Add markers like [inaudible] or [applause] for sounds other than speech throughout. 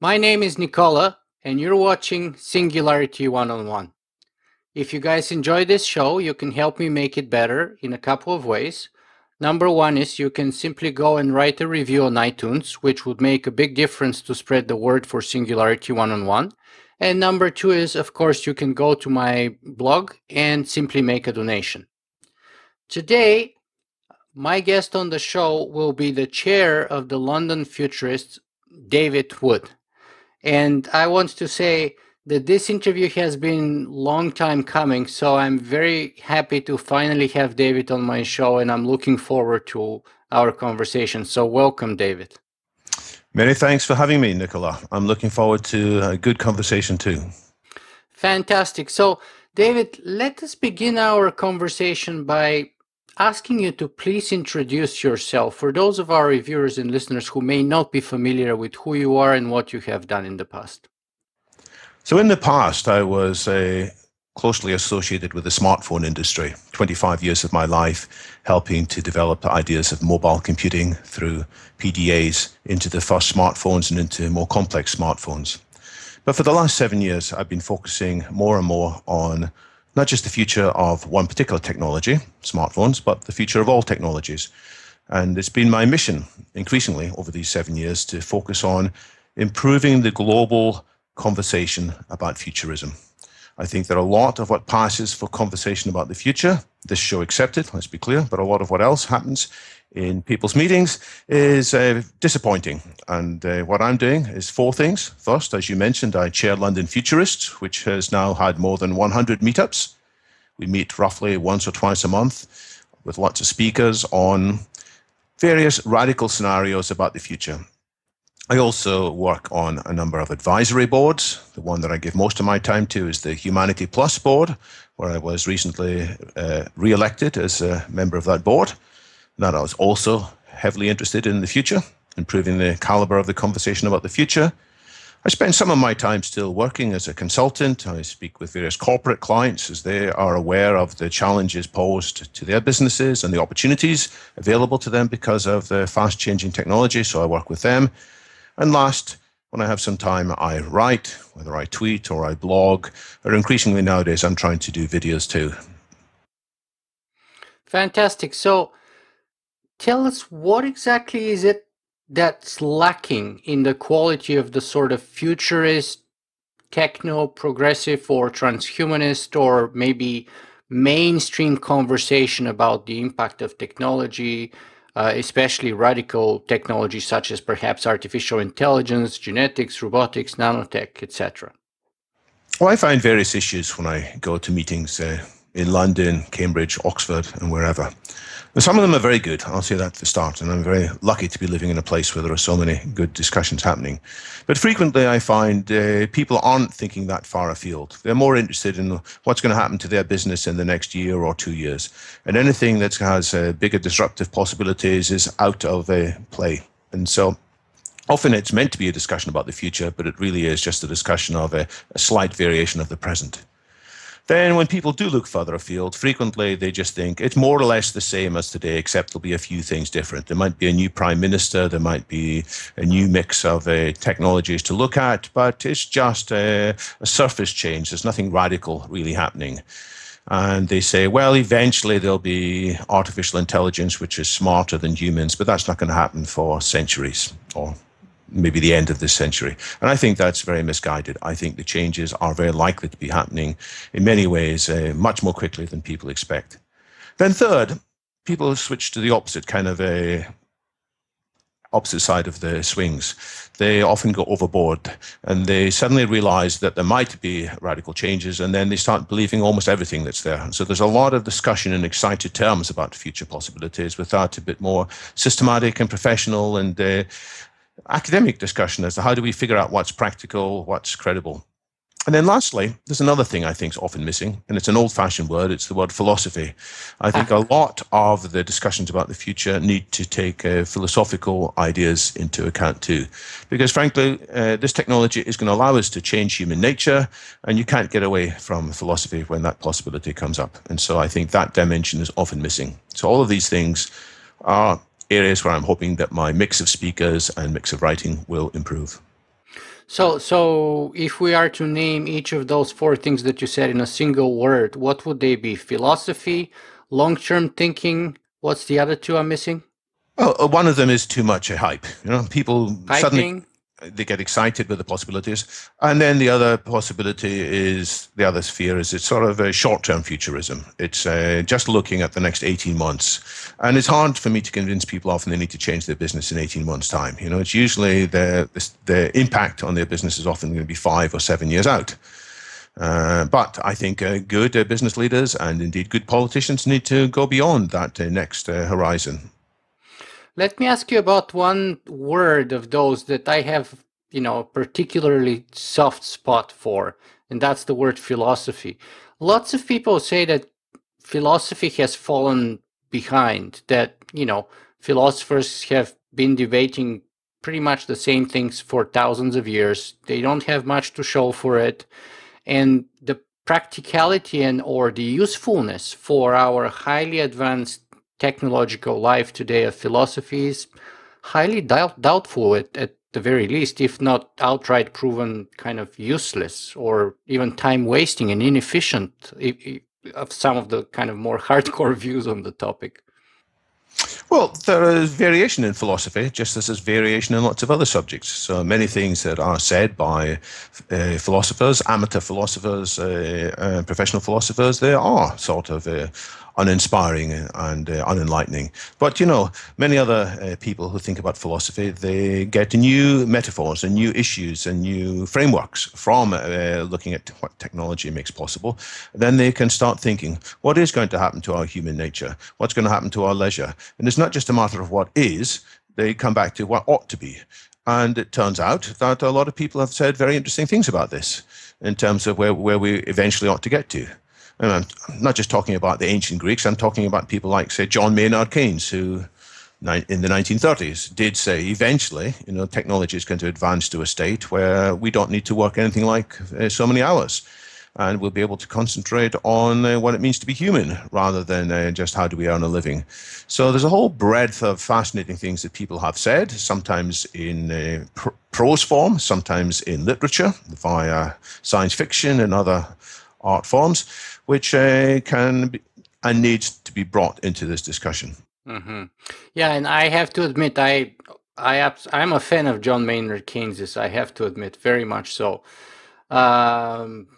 My name is Nikola, and you're watching Singularity One on One. If you guys enjoy this show, you can help me make it better in a couple of ways. Number one is you can simply go and write a review on iTunes, which would make a big difference to spread the word for Singularity One on One. And number two is, of course, you can go to my blog and simply make a donation. Today, my guest on the show will be the chair of the London Futurists, David Wood. And I want to say that this interview has been long time coming, so I'm very happy to finally have David on my show, and I'm looking forward to our conversation. So welcome, David. Many thanks for having me, Nikola. I'm looking forward to a good conversation too. Fantastic. So, David, let us begin our conversation by asking you to please introduce yourself for those of our reviewers and listeners who may not be familiar with who you are and what you have done in the past. So, in the past, I was uh, closely associated with the smartphone industry. 25 years of my life helping to develop the ideas of mobile computing through PDAs into the first smartphones and into more complex smartphones. But for the last seven years, I've been focusing more and more on not just the future of one particular technology, smartphones, but the future of all technologies. And it's been my mission increasingly over these seven years to focus on improving the global conversation about futurism. I think that a lot of what passes for conversation about the future, this show accepted, let's be clear, but a lot of what else happens in people's meetings is uh, disappointing. And uh, what I'm doing is four things. First, as you mentioned, I chair London Futurists, which has now had more than 100 meetups. We meet roughly once or twice a month with lots of speakers on various radical scenarios about the future. I also work on a number of advisory boards. The one that I give most of my time to is the Humanity Plus board, where I was recently uh, re elected as a member of that board. That I was also heavily interested in the future, improving the caliber of the conversation about the future. I spend some of my time still working as a consultant. I speak with various corporate clients as they are aware of the challenges posed to their businesses and the opportunities available to them because of the fast changing technology. So I work with them. And last, when I have some time, I write, whether I tweet or I blog, or increasingly nowadays, I'm trying to do videos too. Fantastic. So tell us what exactly is it that's lacking in the quality of the sort of futurist, techno, progressive, or transhumanist, or maybe mainstream conversation about the impact of technology, uh, especially radical technologies such as perhaps artificial intelligence, genetics, robotics, nanotech, etc. Well, I find various issues when I go to meetings uh, in London, Cambridge, Oxford, and wherever. Some of them are very good. I'll say that at the start. And I'm very lucky to be living in a place where there are so many good discussions happening. But frequently I find uh, people aren't thinking that far afield. They're more interested in what's going to happen to their business in the next year or two years. And anything that has uh, bigger disruptive possibilities is out of uh, play. And so often it's meant to be a discussion about the future, but it really is just a discussion of a, a slight variation of the present. Then, when people do look further afield, frequently they just think it's more or less the same as today, except there'll be a few things different. There might be a new prime minister, there might be a new mix of uh, technologies to look at, but it's just a, a surface change. There's nothing radical really happening. And they say, well, eventually there'll be artificial intelligence which is smarter than humans, but that's not going to happen for centuries or maybe the end of this century. And I think that's very misguided. I think the changes are very likely to be happening in many ways uh, much more quickly than people expect. Then, third, people switch to the opposite kind of a opposite side of the swings. They often go overboard and they suddenly realize that there might be radical changes and then they start believing almost everything that's there. So there's a lot of discussion in excited terms about future possibilities without a bit more systematic and professional and uh, academic discussion as to how do we figure out what's practical, what's credible. And then lastly, there's another thing I think is often missing, and it's an old fashioned word, it's the word philosophy. I think a lot of the discussions about the future need to take uh, philosophical ideas into account too. Because frankly, uh, this technology is going to allow us to change human nature, and you can't get away from philosophy when that possibility comes up. And so I think that dimension is often missing. So all of these things are areas where I'm hoping that my mix of speakers and mix of writing will improve. So, so if we are to name each of those four things that you said in a single word, what would they be? Philosophy, long-term thinking. What's the other two I'm missing? Well, uh, one of them is too much a hype. You know, people Hyping. suddenly they get excited with the possibilities. And then the other possibility is the other sphere is it's sort of a short term futurism. It's uh, just looking at the next 18 months. And it's hard for me to convince people often they need to change their business in 18 months' time. You know, it's usually the, the, the impact on their business is often going to be five or seven years out. Uh, but I think uh, good uh, business leaders and indeed good politicians need to go beyond that uh, next uh, horizon let me ask you about one word of those that I have, you know, particularly soft spot for, and that's the word philosophy. Lots of people say that philosophy has fallen behind, that, you know, philosophers have been debating pretty much the same things for thousands of years. They don't have much to show for it. And the practicality and or the usefulness for our highly advanced technological life today of philosophy is highly doubt, doubtful at, at the very least, if not outright proven kind of useless or even time wasting and inefficient if, if, of some of the kind of more [laughs] hardcore views on the topic. Well, there is variation in philosophy, just as there's variation in lots of other subjects. So many things that are said by uh, philosophers, amateur philosophers, uh, uh, professional philosophers, they are sort of uh, uninspiring and uh, unenlightening. But you know, many other uh, people who think about philosophy, they get new metaphors and new issues and new frameworks from uh, looking at what technology makes possible. Then they can start thinking, what is going to happen to our human nature? What's going to happen to our leisure? And it's not just a matter of what is. They come back to what ought to be. And it turns out that a lot of people have said very interesting things about this in terms of where, where we eventually ought to get to. And I'm not just talking about the ancient Greeks, I'm talking about people like, say, John Maynard Keynes, who in the 1930s did say eventually, you know, technology is going to advance to a state where we don't need to work anything like uh, so many hours. And we'll be able to concentrate on uh, what it means to be human rather than uh, just how do we earn a living. So there's a whole breadth of fascinating things that people have said, sometimes in uh, pr- prose form, sometimes in literature via science fiction and other art forms which uh, can be, and needs to be brought into this discussion. Mm-hmm. Yeah, and I have to admit, I I I'm a fan of John Maynard Keynes. I have to admit, very much so, um,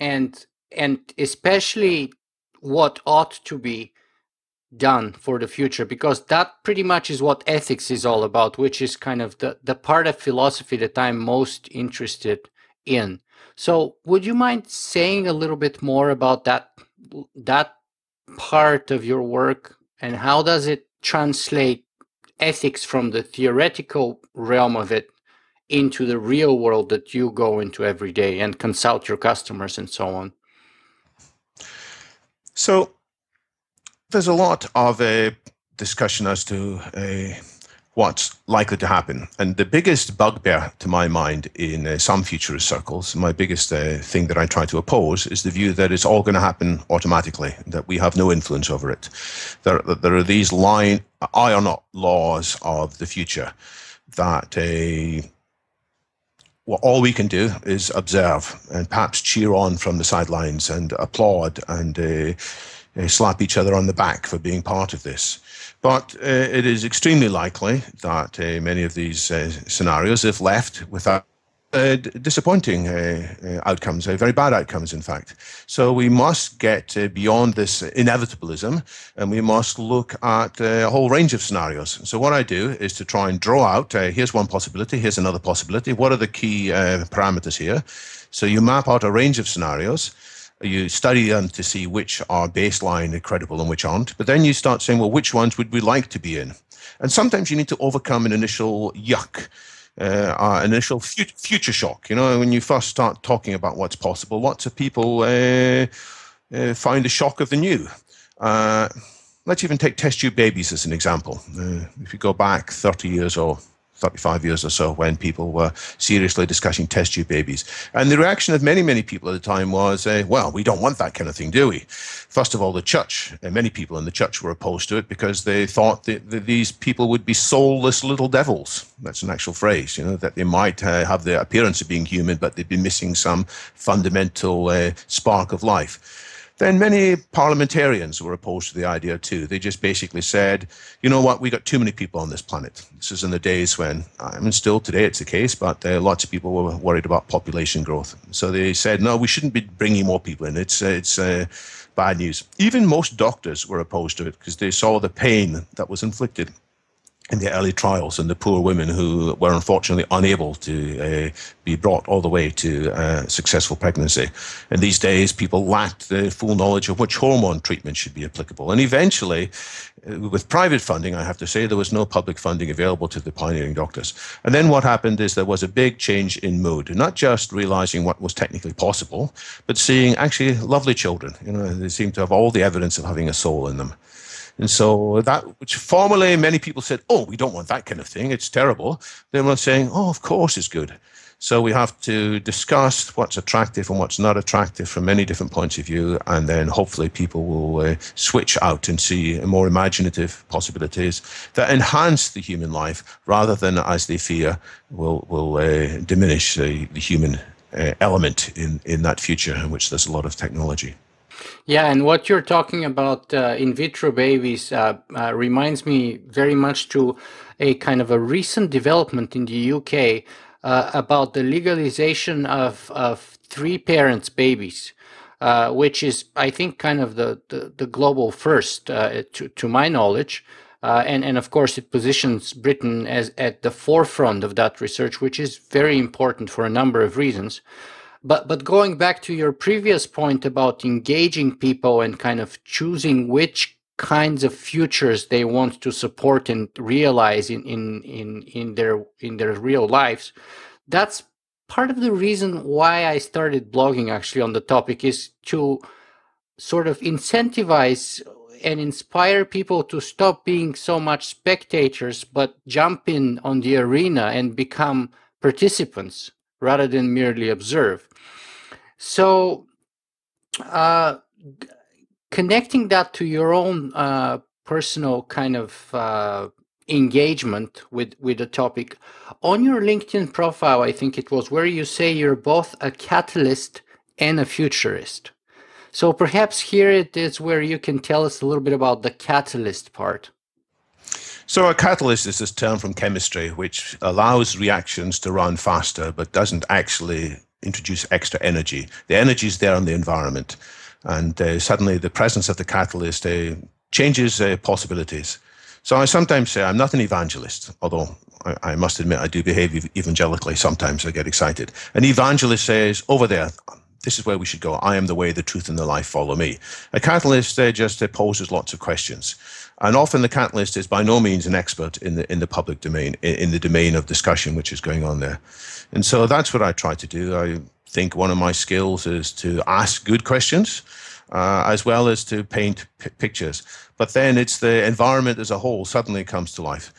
and and especially what ought to be done for the future because that pretty much is what ethics is all about which is kind of the the part of philosophy that i'm most interested in so, would you mind saying a little bit more about that that part of your work and how does it translate ethics from the theoretical realm of it into the real world that you go into every day and consult your customers and so on? So, there's a lot of a discussion as to a what's likely to happen. And the biggest bugbear to my mind in uh, some futurist circles, my biggest uh, thing that I try to oppose is the view that it's all going to happen automatically, that we have no influence over it. There, there are these line, I are not laws of the future that uh, well, all we can do is observe and perhaps cheer on from the sidelines and applaud and uh, uh, slap each other on the back for being part of this. But uh, it is extremely likely that uh, many of these uh, scenarios, if left without uh, disappointing uh, uh, outcomes, very bad outcomes, in fact. So we must get beyond this inevitabilism and we must look at a whole range of scenarios. So, what I do is to try and draw out here's one possibility, here's another possibility. What are the key parameters here? So, you map out a range of scenarios you study them to see which are baseline and credible and which aren't. But then you start saying, well, which ones would we like to be in? And sometimes you need to overcome an initial yuck, uh, uh, initial future shock. You know, when you first start talking about what's possible, lots of people uh, uh, find the shock of the new. Uh, let's even take test tube babies as an example. Uh, if you go back 30 years or 35 years or so when people were seriously discussing test tube babies. And the reaction of many, many people at the time was, uh, well, we don't want that kind of thing, do we? First of all, the church, and many people in the church were opposed to it because they thought that, that these people would be soulless little devils. That's an actual phrase, you know, that they might uh, have the appearance of being human, but they'd be missing some fundamental uh, spark of life. Then many parliamentarians were opposed to the idea too. They just basically said, you know what, we got too many people on this planet. This is in the days when, I mean, still today it's the case, but uh, lots of people were worried about population growth. So they said, no, we shouldn't be bringing more people in. It's, uh, it's uh, bad news. Even most doctors were opposed to it because they saw the pain that was inflicted in the early trials and the poor women who were unfortunately unable to uh, be brought all the way to uh, successful pregnancy. In these days, people lacked the full knowledge of which hormone treatment should be applicable. And eventually, uh, with private funding, I have to say, there was no public funding available to the pioneering doctors. And then what happened is there was a big change in mood, not just realizing what was technically possible, but seeing actually lovely children. You know, they seem to have all the evidence of having a soul in them. And so that, which formerly many people said, oh, we don't want that kind of thing, it's terrible. Then we're saying, oh, of course it's good. So we have to discuss what's attractive and what's not attractive from many different points of view, and then hopefully people will uh, switch out and see more imaginative possibilities that enhance the human life rather than, as they fear, will will uh, diminish the, the human uh, element in in that future in which there's a lot of technology. Yeah, and what you're talking about uh, in vitro babies uh, uh, reminds me very much to a kind of a recent development in the UK uh, about the legalization of, of three parents babies, uh, which is, I think, kind of the, the, the global first, uh, to, to my knowledge. and, and of course, it positions Britain as at the forefront of that research, which is very important for a number of reasons. But but going back to your previous point about engaging people and kind of choosing which kinds of futures they want to support and realize in in in, in their in their real lives, that's part of the reason why I started blogging actually on the topic is to sort of incentivize and inspire people to stop being so much spectators but jump in on the arena and become participants rather than merely observe. So, uh, connecting that to your own uh, personal kind of uh, engagement with with the topic on your LinkedIn profile, I think it was where you say you're both a catalyst and a futurist. So perhaps here it is where you can tell us a little bit about the catalyst part. So, a catalyst is this term from chemistry which allows reactions to run faster but doesn't actually introduce extra energy. The energy is there in the environment. And uh, suddenly, the presence of the catalyst uh, changes uh, possibilities. So, I sometimes say I'm not an evangelist, although I, I must admit I do behave evangelically. Sometimes I get excited. An evangelist says, Over there, this is where we should go. I am the way, the truth, and the life. Follow me. A catalyst uh, just uh, poses lots of questions. And often the catalyst is by no means an expert in the in the public domain, in, in the domain of discussion which is going on there. And so that's what I try to do. I think one of my skills is to ask good questions, uh, as well as to paint p- pictures. But then it's the environment as a whole suddenly comes to life.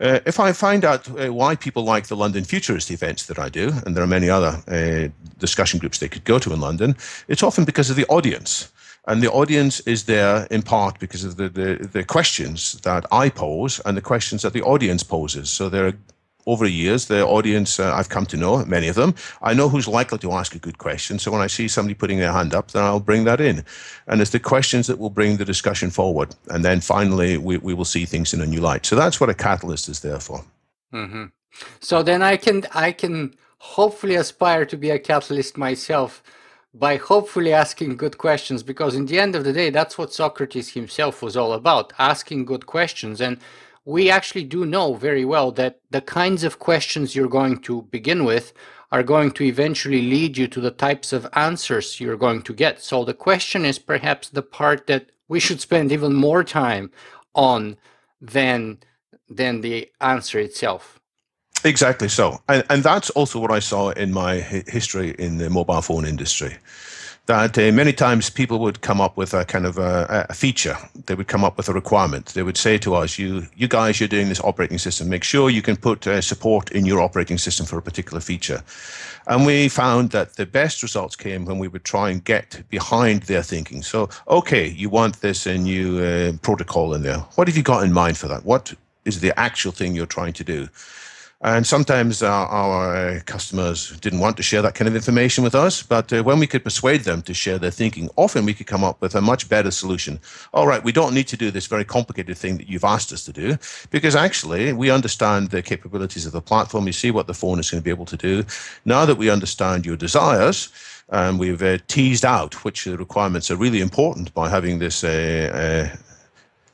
Uh, if I find out uh, why people like the London Futurist events that I do, and there are many other uh, discussion groups they could go to in London, it's often because of the audience. And the audience is there in part because of the, the, the questions that I pose and the questions that the audience poses. So there are over the years, the audience uh, I've come to know, many of them, I know who's likely to ask a good question. So when I see somebody putting their hand up, then I'll bring that in. And it's the questions that will bring the discussion forward. And then finally, we, we will see things in a new light. So that's what a catalyst is there for. Mm-hmm. So then I can I can hopefully aspire to be a catalyst myself by hopefully asking good questions because in the end of the day that's what socrates himself was all about asking good questions. And we actually do know very well that the kinds of questions you're going to begin with are going to eventually lead you to the types of answers you're going to get. So the question is perhaps the part that we should spend even more time on than than the answer itself Exactly so. And, and that's also what I saw in my history in the mobile phone industry. that uh, many times people would come up with a kind of a, a, feature. They would come up with a requirement. They would say to us, "You, you guys, you're doing this operating system. Make sure you can put uh, support in your operating system for a particular feature." And we found that the best results came when we would try and get behind their thinking. So, okay, you want this a new uh, protocol in there. What have you got in mind for that? What is the actual thing you're trying to do? And sometimes our, our uh, customers didn't want to share that kind of information with us, but uh, when we could persuade them to share their thinking, often we could come up with a much better solution. All right, we don't need to do this very complicated thing that you've asked us to do, because actually we understand the capabilities of the platform. We see what the phone is going to be able to do. Now that we understand your desires, and we've uh, teased out which requirements are really important by having this uh, uh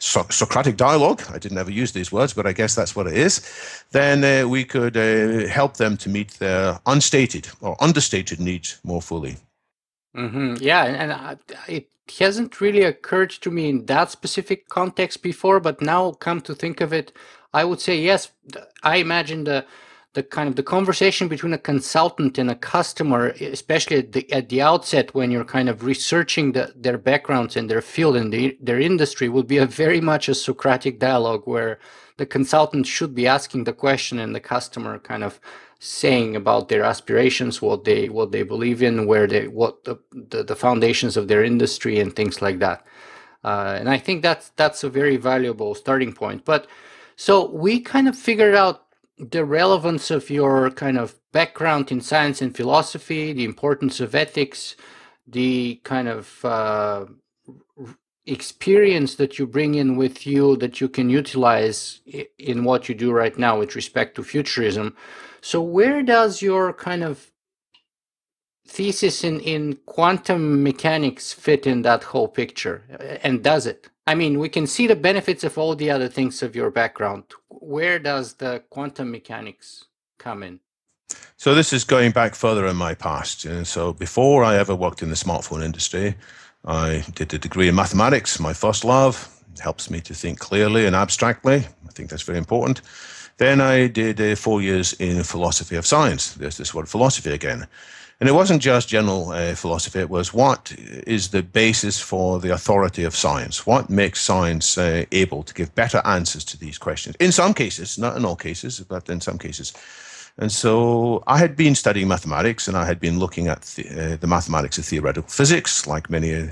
so- Socratic dialogue, I didn't ever use these words, but I guess that's what it is, then uh, we could uh, help them to meet their unstated or understated needs more fully. Mm-hmm. Yeah, and I, it hasn't really occurred to me in that specific context before, but now come to think of it, I would say yes. I imagine the the kind of the conversation between a consultant and a customer, especially at the, at the outset when you're kind of researching the, their backgrounds and their field and the, their industry, will be a very much a Socratic dialogue where the consultant should be asking the question and the customer kind of saying about their aspirations, what they what they believe in, where they what the the, the foundations of their industry and things like that. Uh, and I think that's that's a very valuable starting point. But so we kind of figured out the relevance of your kind of background in science and philosophy, the importance of ethics, the kind of uh, experience that you bring in with you that you can utilize in what you do right now with respect to futurism. So, where does your kind of thesis in, in quantum mechanics fit in that whole picture? And does it? I mean, we can see the benefits of all the other things of your background. Where does the quantum mechanics come in? So this is going back further in my past. And so before I ever worked in the smartphone industry, I did a degree in mathematics, my first love. It helps me to think clearly and abstractly. I think that's very important. Then I did uh, four years in philosophy of science. There's this word philosophy again. And it wasn't just general uh, philosophy, it was what is the basis for the authority of science? What makes science uh, able to give better answers to these questions? In some cases, not in all cases, but in some cases. And so I had been studying mathematics and I had been looking at the, uh, the mathematics of theoretical physics. Like many uh,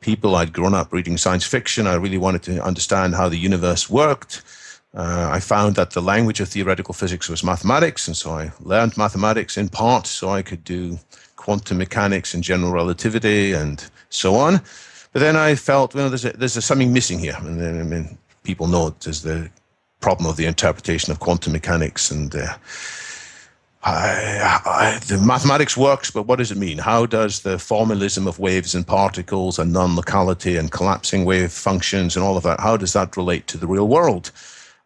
people, I'd grown up reading science fiction. I really wanted to understand how the universe worked. Uh, I found that the language of theoretical physics was mathematics, and so I learned mathematics in part so I could do quantum mechanics and general relativity and so on. But then I felt, well, there's, a, there's a, something missing here. And then, I mean, people know there's the problem of the interpretation of quantum mechanics and uh, I, I, the mathematics works, but what does it mean? How does the formalism of waves and particles and non-locality and collapsing wave functions and all of that, how does that relate to the real world?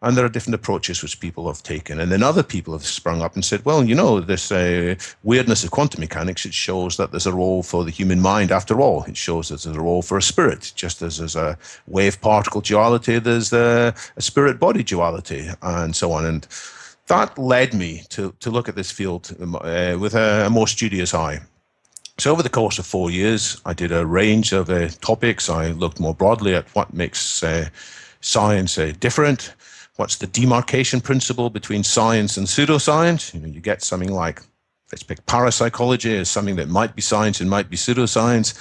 And there are different approaches which people have taken. And then other people have sprung up and said, well, you know, this uh, weirdness of quantum mechanics, it shows that there's a role for the human mind after all. It shows that there's a role for a spirit, just as there's a wave particle duality, there's a, a spirit body duality, and so on. And that led me to, to look at this field uh, with a, a, more studious eye. So, over the course of four years, I did a range of uh, topics. I looked more broadly at what makes uh, science uh, different what's the demarcation principle between science and pseudoscience? You know, you get something like, let's pick parapsychology as something that might be science and might be pseudoscience,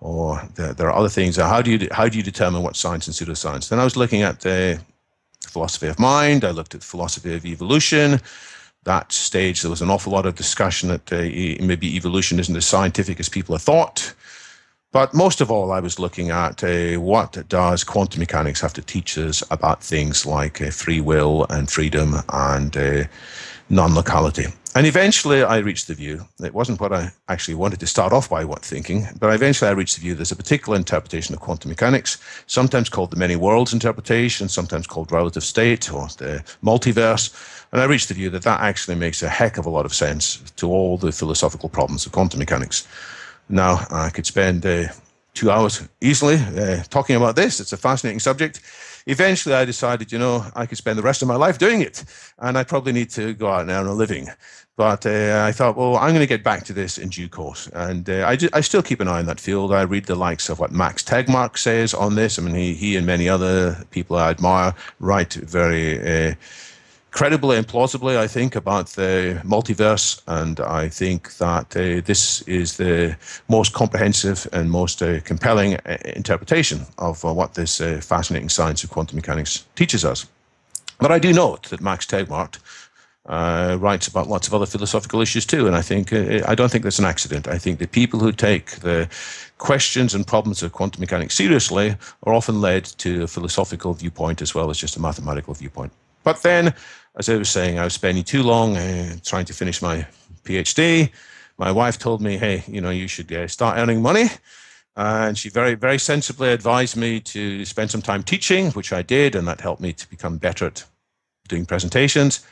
or there, there are other things. How do you how do you determine what science and pseudoscience? Then I was looking at the philosophy of mind. I looked at the philosophy of evolution. That stage, there was an awful lot of discussion that uh, maybe evolution isn't as scientific as people have thought. But most of all, I was looking at uh, what does quantum mechanics have to teach us about things like uh, free will and freedom and uh, non-locality. And eventually, I reached the view. It wasn't what I actually wanted to start off by what thinking, but eventually, I reached the view. There's a particular interpretation of quantum mechanics, sometimes called the many worlds interpretation, sometimes called relative state or the multiverse. And I reached the view that that actually makes a heck of a lot of sense to all the philosophical problems of quantum mechanics. Now, I could spend uh, two hours easily uh, talking about this. It's a fascinating subject. Eventually, I decided, you know, I could spend the rest of my life doing it, and I probably need to go out and earn a living. But uh, I thought, well, I'm going to get back to this in due course. And uh, I, I still keep an eye on that field. I read the likes of what Max Tegmark says on this. I mean, he, he and many other people I admire write very uh, credibly and plausibly, I think, about the multiverse. And I think that uh, this is the most comprehensive and most uh, compelling uh, interpretation of uh, what this uh, fascinating science of quantum mechanics teaches us. But I do note that Max Tegmark writes about lots of other philosophical issues too. And I think I don't think that's an accident. I think the people who take the questions and problems of quantum mechanics seriously are often led to a philosophical viewpoint as well as just a mathematical viewpoint. But then, as I was saying, I was spending too long uh, trying to finish my PhD. My wife told me, "Hey, you know, you should uh, start earning money." And she very, very sensibly advised me to spend some time teaching, which I did, and that helped me to become better at doing presentations.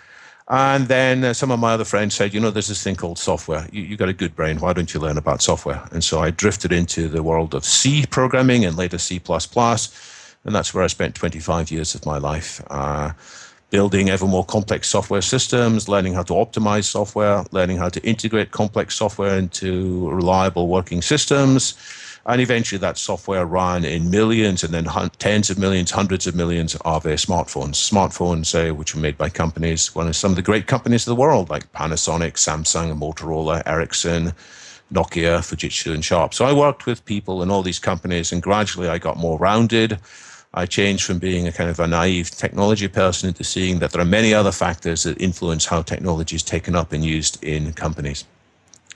And then uh, some of my other friends said, you know, there's this thing called software. You, you got a good brain. Why don't you learn about software? And so I drifted into the world of C programming and later C. And that's where I spent 25 years of my life. Building ever more complex software systems, learning how to optimize software, learning how to integrate complex software into reliable working systems, and eventually that software ran in millions and then tens of millions, hundreds of millions of uh, smartphones. Smartphones, uh, which were made by companies, one of some of the great companies of the world, like Panasonic, Samsung, Motorola, Ericsson, Nokia, Fujitsu, and Sharp. So I worked with people in all these companies, and gradually I got more rounded. I changed from being a kind of a naive technology person into seeing that there are many other factors that influence how technology is taken up and used in companies.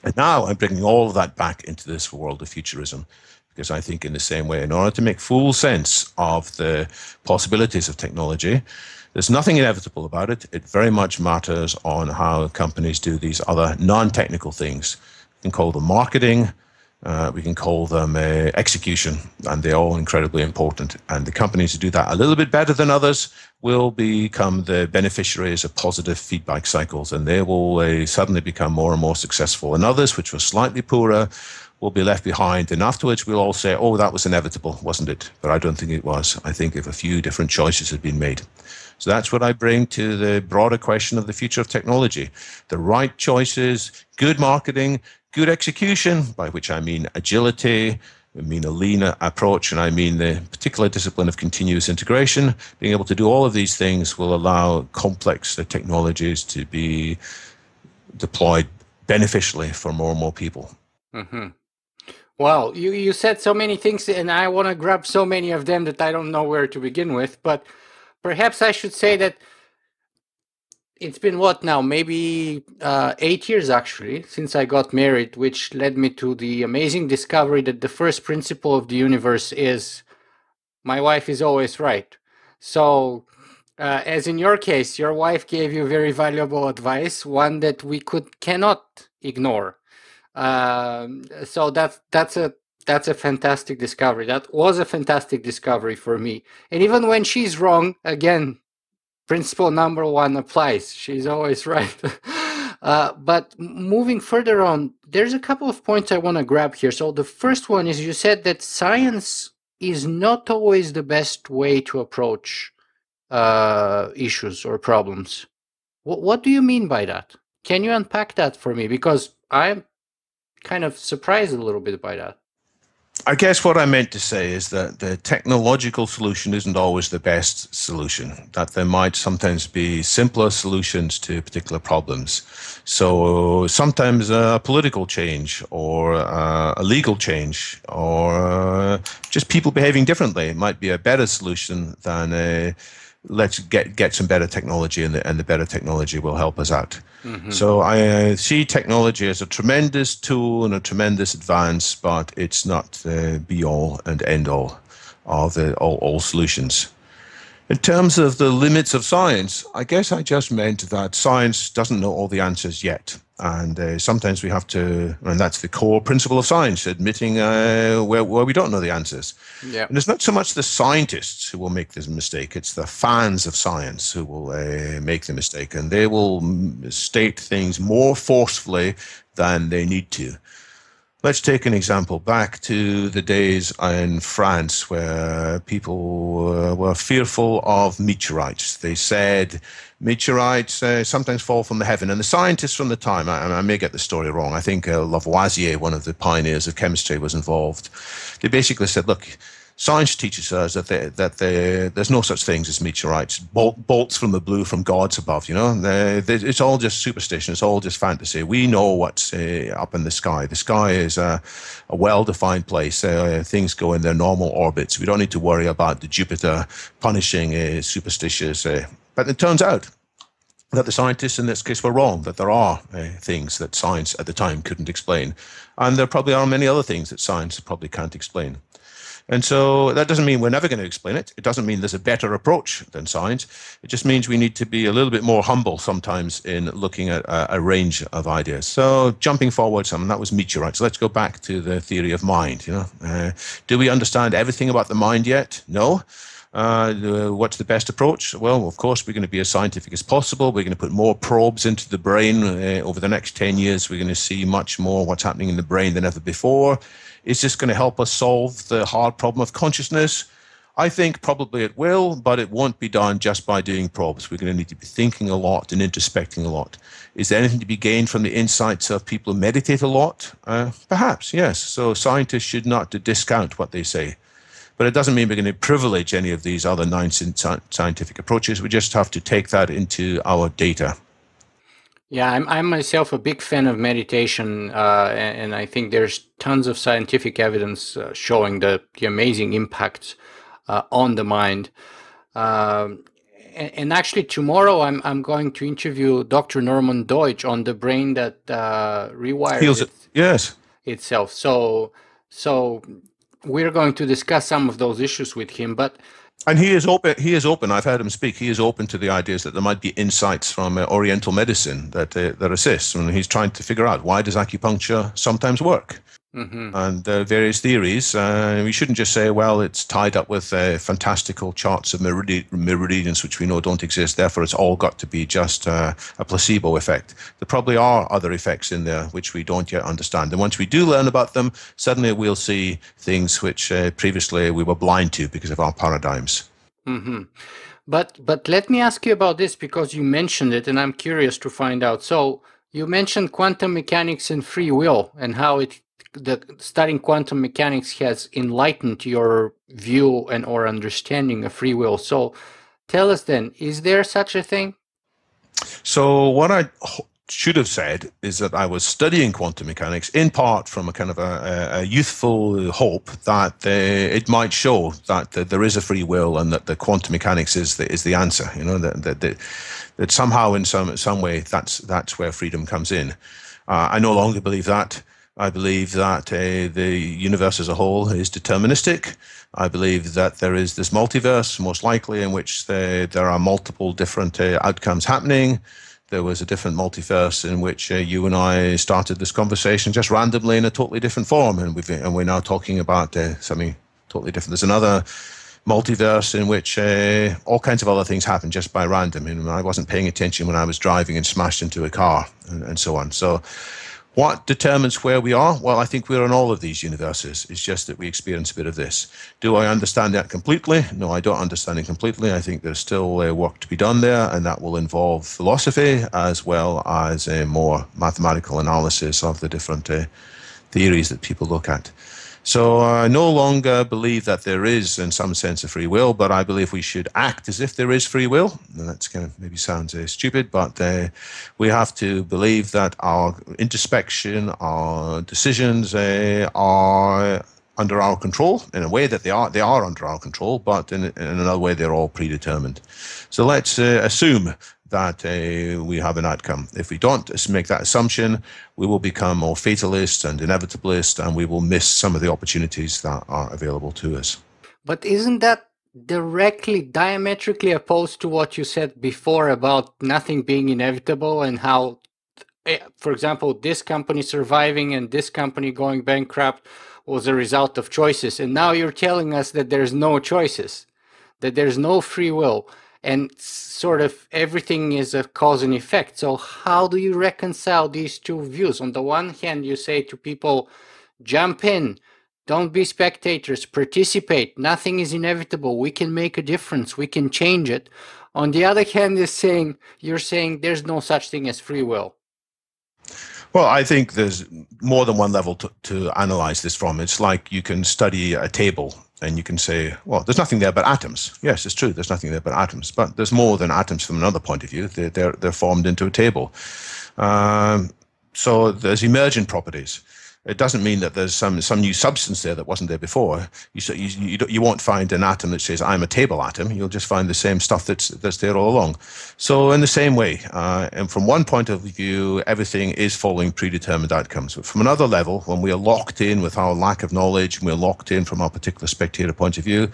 And now I'm bringing all of that back into this world of futurism because I think, in the same way, in order to make full sense of the possibilities of technology, there's nothing inevitable about it. It very much matters on how companies do these other non technical things. We can call them marketing, uh, we can call them uh, execution, and they're all incredibly important. And the companies who do that a little bit better than others will become the beneficiaries of positive feedback cycles, and they will uh, suddenly become more and more successful. And others, which were slightly poorer, will be left behind. And afterwards, we'll all say, oh, that was inevitable, wasn't it? But I don't think it was. I think if a few different choices had been made. So that's what I bring to the broader question of the future of technology. The right choices, good marketing, good execution, by which I mean agility, I mean a lean approach, and I mean the particular discipline of continuous integration. Being able to do all of these things will allow complex technologies to be deployed beneficially for more and more people. Mm-hmm. Well, you, you said so many things, and I want to grab so many of them that I don't know where to begin with. But perhaps I should say that it's been what now? Maybe uh, eight years actually since i got married which led me to the amazing discovery that the first principle of the universe is my wife is always right. So uh, as in your case your wife gave you very valuable advice one that we could cannot ignore. Um, so that's that's a that's a fantastic discovery. That was a fantastic discovery for me. And even when she's wrong again principle number one applies. She's always [laughs] right. uh, but moving further on, there's a couple of points I want to grab here. So the first one is you said that science is not always the best way to approach uh, issues or problems. W- what do you mean by that? Can you unpack that for me? Because I'm kind of surprised a little bit by that. I guess what I meant to say is that the technological solution isn't always the best solution, that there might sometimes be simpler solutions to particular problems. So sometimes a political change or a legal change or uh, just people behaving differently might be a better solution than a let's get get some better technology and the, and the better technology will help us out. Mm-hmm. So I see technology as a tremendous tool and a tremendous advance, but it's not the be all and end all of the all, all solutions. In terms of the limits of science, I guess I just meant that science doesn't know all the answers yet. And uh, sometimes we have to, and that's the core principle of science, admitting uh, where, where we don't know the answers. Yeah. And it's not so much the scientists who will make this mistake, it's the fans of science who will uh, make the mistake. And they will state things more forcefully than they need to. Let's take an example back to the days in France where people uh, were fearful of meteorites. They said meteorites uh, sometimes fall from the heaven. And the scientists from the time, I, I may get the story wrong, I think uh, Lavoisier, one of the pioneers of chemistry, was involved. They basically said, look, science teaches us that they, that they, there's no such things as meteorites, bolt, bolts from the blue from gods above. You know, they, it's all just superstition. It's all just fantasy. We know what's uh, up in the sky. The sky is a, a well-defined place. Uh, things go in their normal orbits. We don't need to worry about the Jupiter punishing uh, superstitious. Uh, but it turns out that the scientists in this case were wrong, that there are uh, things that science at the time couldn't explain. And there probably are many other things that science probably can't explain. And so that doesn't mean we're never going to explain it. It doesn't mean there's a better approach than science. It just means we need to be a little bit more humble sometimes in looking at a, a range of ideas. So jumping forward some, that was meteorites. Let's go back to the theory of mind. You know, uh, do we understand everything about the mind yet? No. Uh, what's the best approach? Well, of course, we're going to be as scientific as possible. We're going to put more probes into the brain. Uh, over the next 10 years, we're going to see much more what's happening in the brain than ever before. Is this going to help us solve the hard problem of consciousness? I think probably it will, but it won't be done just by doing probes. We're going to need to be thinking a lot and introspecting a lot. Is there anything to be gained from the insights of people who meditate a lot? Uh, perhaps, yes. So scientists should not discount what they say. But it doesn't mean we're going to privilege any of these other nine scientific approaches. We just have to take that into our data. Yeah, I'm, I'm myself a big fan of meditation, uh, and, and, I think there's tons of scientific evidence uh, showing the, the amazing impacts uh, on the mind. Um, and, and, actually, tomorrow I'm I'm going to interview Dr. Norman Doidge on the brain that uh, rewires it, yes itself. So so we're going to discuss some of those issues with him, but and he is open. He is open. I've heard him speak. He is open to the ideas that there might be insights from uh, Oriental medicine that uh, that assists, and he's trying to figure out why does acupuncture sometimes work. Mm-hmm. And uh, various theories. Uh, we shouldn't just say, well, it's tied up with uh, fantastical charts of meridi- meridians, which we know don't exist. Therefore, it's all got to be just uh, a placebo effect. There probably are other effects in there which we don't yet understand. And once we do learn about them, suddenly we'll see things which uh, previously we were blind to because of our paradigms. Mm-hmm. But but let me ask you about this because you mentioned it, and I'm curious to find out. So you mentioned quantum mechanics and free will and how it the studying quantum mechanics has enlightened your view and or understanding of free will. So tell us then, is there such a thing? So what I should have said is that I was studying quantum mechanics in part from a kind of a, a youthful hope that uh, it might show that, that, there is a free will and that the quantum mechanics is the, is the answer. You know that, that, that, that somehow in some some way that's that's where freedom comes in. Uh, I no longer believe that. I believe that uh, the universe as a whole is deterministic. I believe that there is this multiverse, most likely, in which there, there are multiple different uh, outcomes happening. There was a different multiverse in which uh, you and I started this conversation just randomly in a totally different form, and, we've, and we're now talking about uh, something totally different. There's another multiverse in which uh, all kinds of other things happen just by random. And I wasn't paying attention when I was driving and smashed into a car, and, and so on. So what determines where we are? Well, I think we're in all of these universes. It's just that we experience a bit of this. Do I understand that completely? No, I don't understand it completely. I think there's still uh, work to be done there, and that will involve philosophy as well as a more mathematical analysis of the different uh, theories that people look at. So I no longer believe that there is, in some sense, a free will, but I believe we should act as if there is free will. And that's kind of maybe sounds uh, stupid, but uh, we have to believe that our introspection, our decisions uh, are under our control in a way that they are they are under our control, but in, in another way they're all predetermined. So let's uh, assume that uh, we have an outcome. If we don't make that assumption, we will become more fatalist and inevitablist, and we will miss some of the opportunities that are available to us. But isn't that directly diametrically opposed to what you said before about nothing being inevitable and how eh, for example this company surviving and this company going bankrupt was a result of choices and now you're telling us that there's no choices that there's no free will and sort of everything is a cause and effect. So how do you reconcile these two views? On the one hand, you say to people, jump in, don't be spectators, participate. Nothing is inevitable. We can make a difference. We can change it. On the other hand, is saying you're saying there's no such thing as free will. Well, I think there's more than one level to, to analyze this from. It's like you can study a table and you can say, well, there's nothing there but atoms. Yes, it's true. There's nothing there but atoms, but there's more than atoms from another point of view. They're they're, they're formed into a table. Um, so there's emergent properties it doesn't mean that there's some some new substance there that wasn't there before. You you you, won't find an atom that says I'm a table atom. You'll just find the same stuff that's that's there all along. So in the same way, uh, and from one point of view, everything is following predetermined outcomes. But from another level, when we are locked in with our lack of knowledge, and we're locked in from our particular spectator point of view,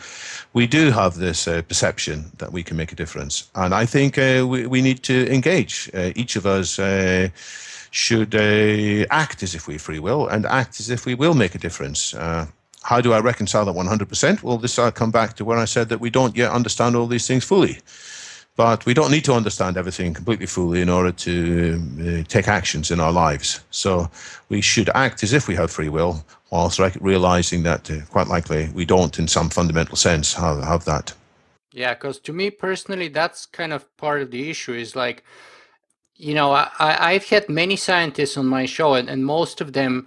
we do have this uh, perception that we can make a difference. And I think uh, we we need to engage. Uh, each of us uh, should uh, act as if we free will and act as if we will make a difference. Uh, how do I reconcile that 100%? Well, this I'll come back to where I said that we don't yet understand all these things fully. But we don't need to understand everything completely fully in order to uh, take actions in our lives. So we should act as if we have free will, whilst realizing that uh, quite likely we don't, in some fundamental sense, have, have that. Yeah, because to me personally, that's kind of part of the issue is like, you know, I, I've had many scientists on my show, and, and most of them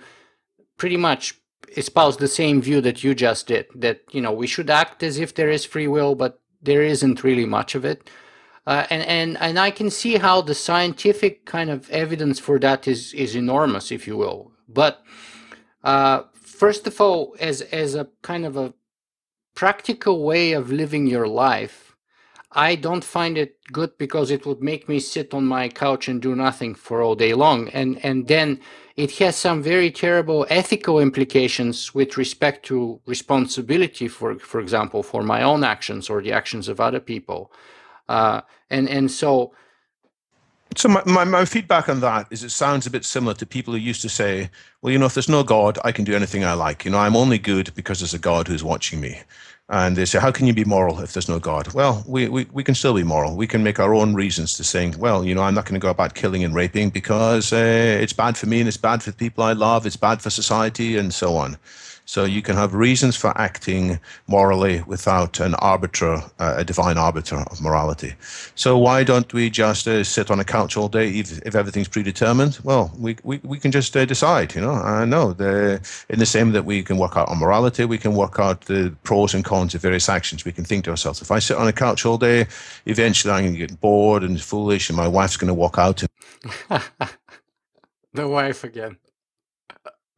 pretty much espouse the same view that you just did that, you know, we should act as if there is free will, but there isn't really much of it. Uh, and, and, and I can see how the scientific kind of evidence for that is, is enormous, if you will. But uh, first of all, as, as a kind of a practical way of living your life, I don't find it good because it would make me sit on my couch and do nothing for all day long. And, and then it has some very terrible ethical implications with respect to responsibility, for, for example, for my own actions or the actions of other people. Uh, and, and so. So my, my, my feedback on that is it sounds a bit similar to people who used to say, well, you know, if there's no God, I can do anything I like. You know, I'm only good because there's a God who's watching me. And they say, how can you be moral if there's no God? Well, we, we, we can still be moral. We can make our own reasons to saying, well, you know, I'm not going to go about killing and raping because uh, it's bad for me and it's bad for the people I love, it's bad for society, and so on. So you can have reasons for acting morally without an arbiter, uh, a divine arbiter of morality. So why don't we just uh, sit on a couch all day if, if everything's predetermined? Well, we, we, we can just uh, decide, you know. I know the, in the same that we can work out on morality, we can work out the pros and cons of various actions. We can think to ourselves, if I sit on a couch all day, eventually I'm going to get bored and foolish and my wife's going to walk out. And- [laughs] the wife again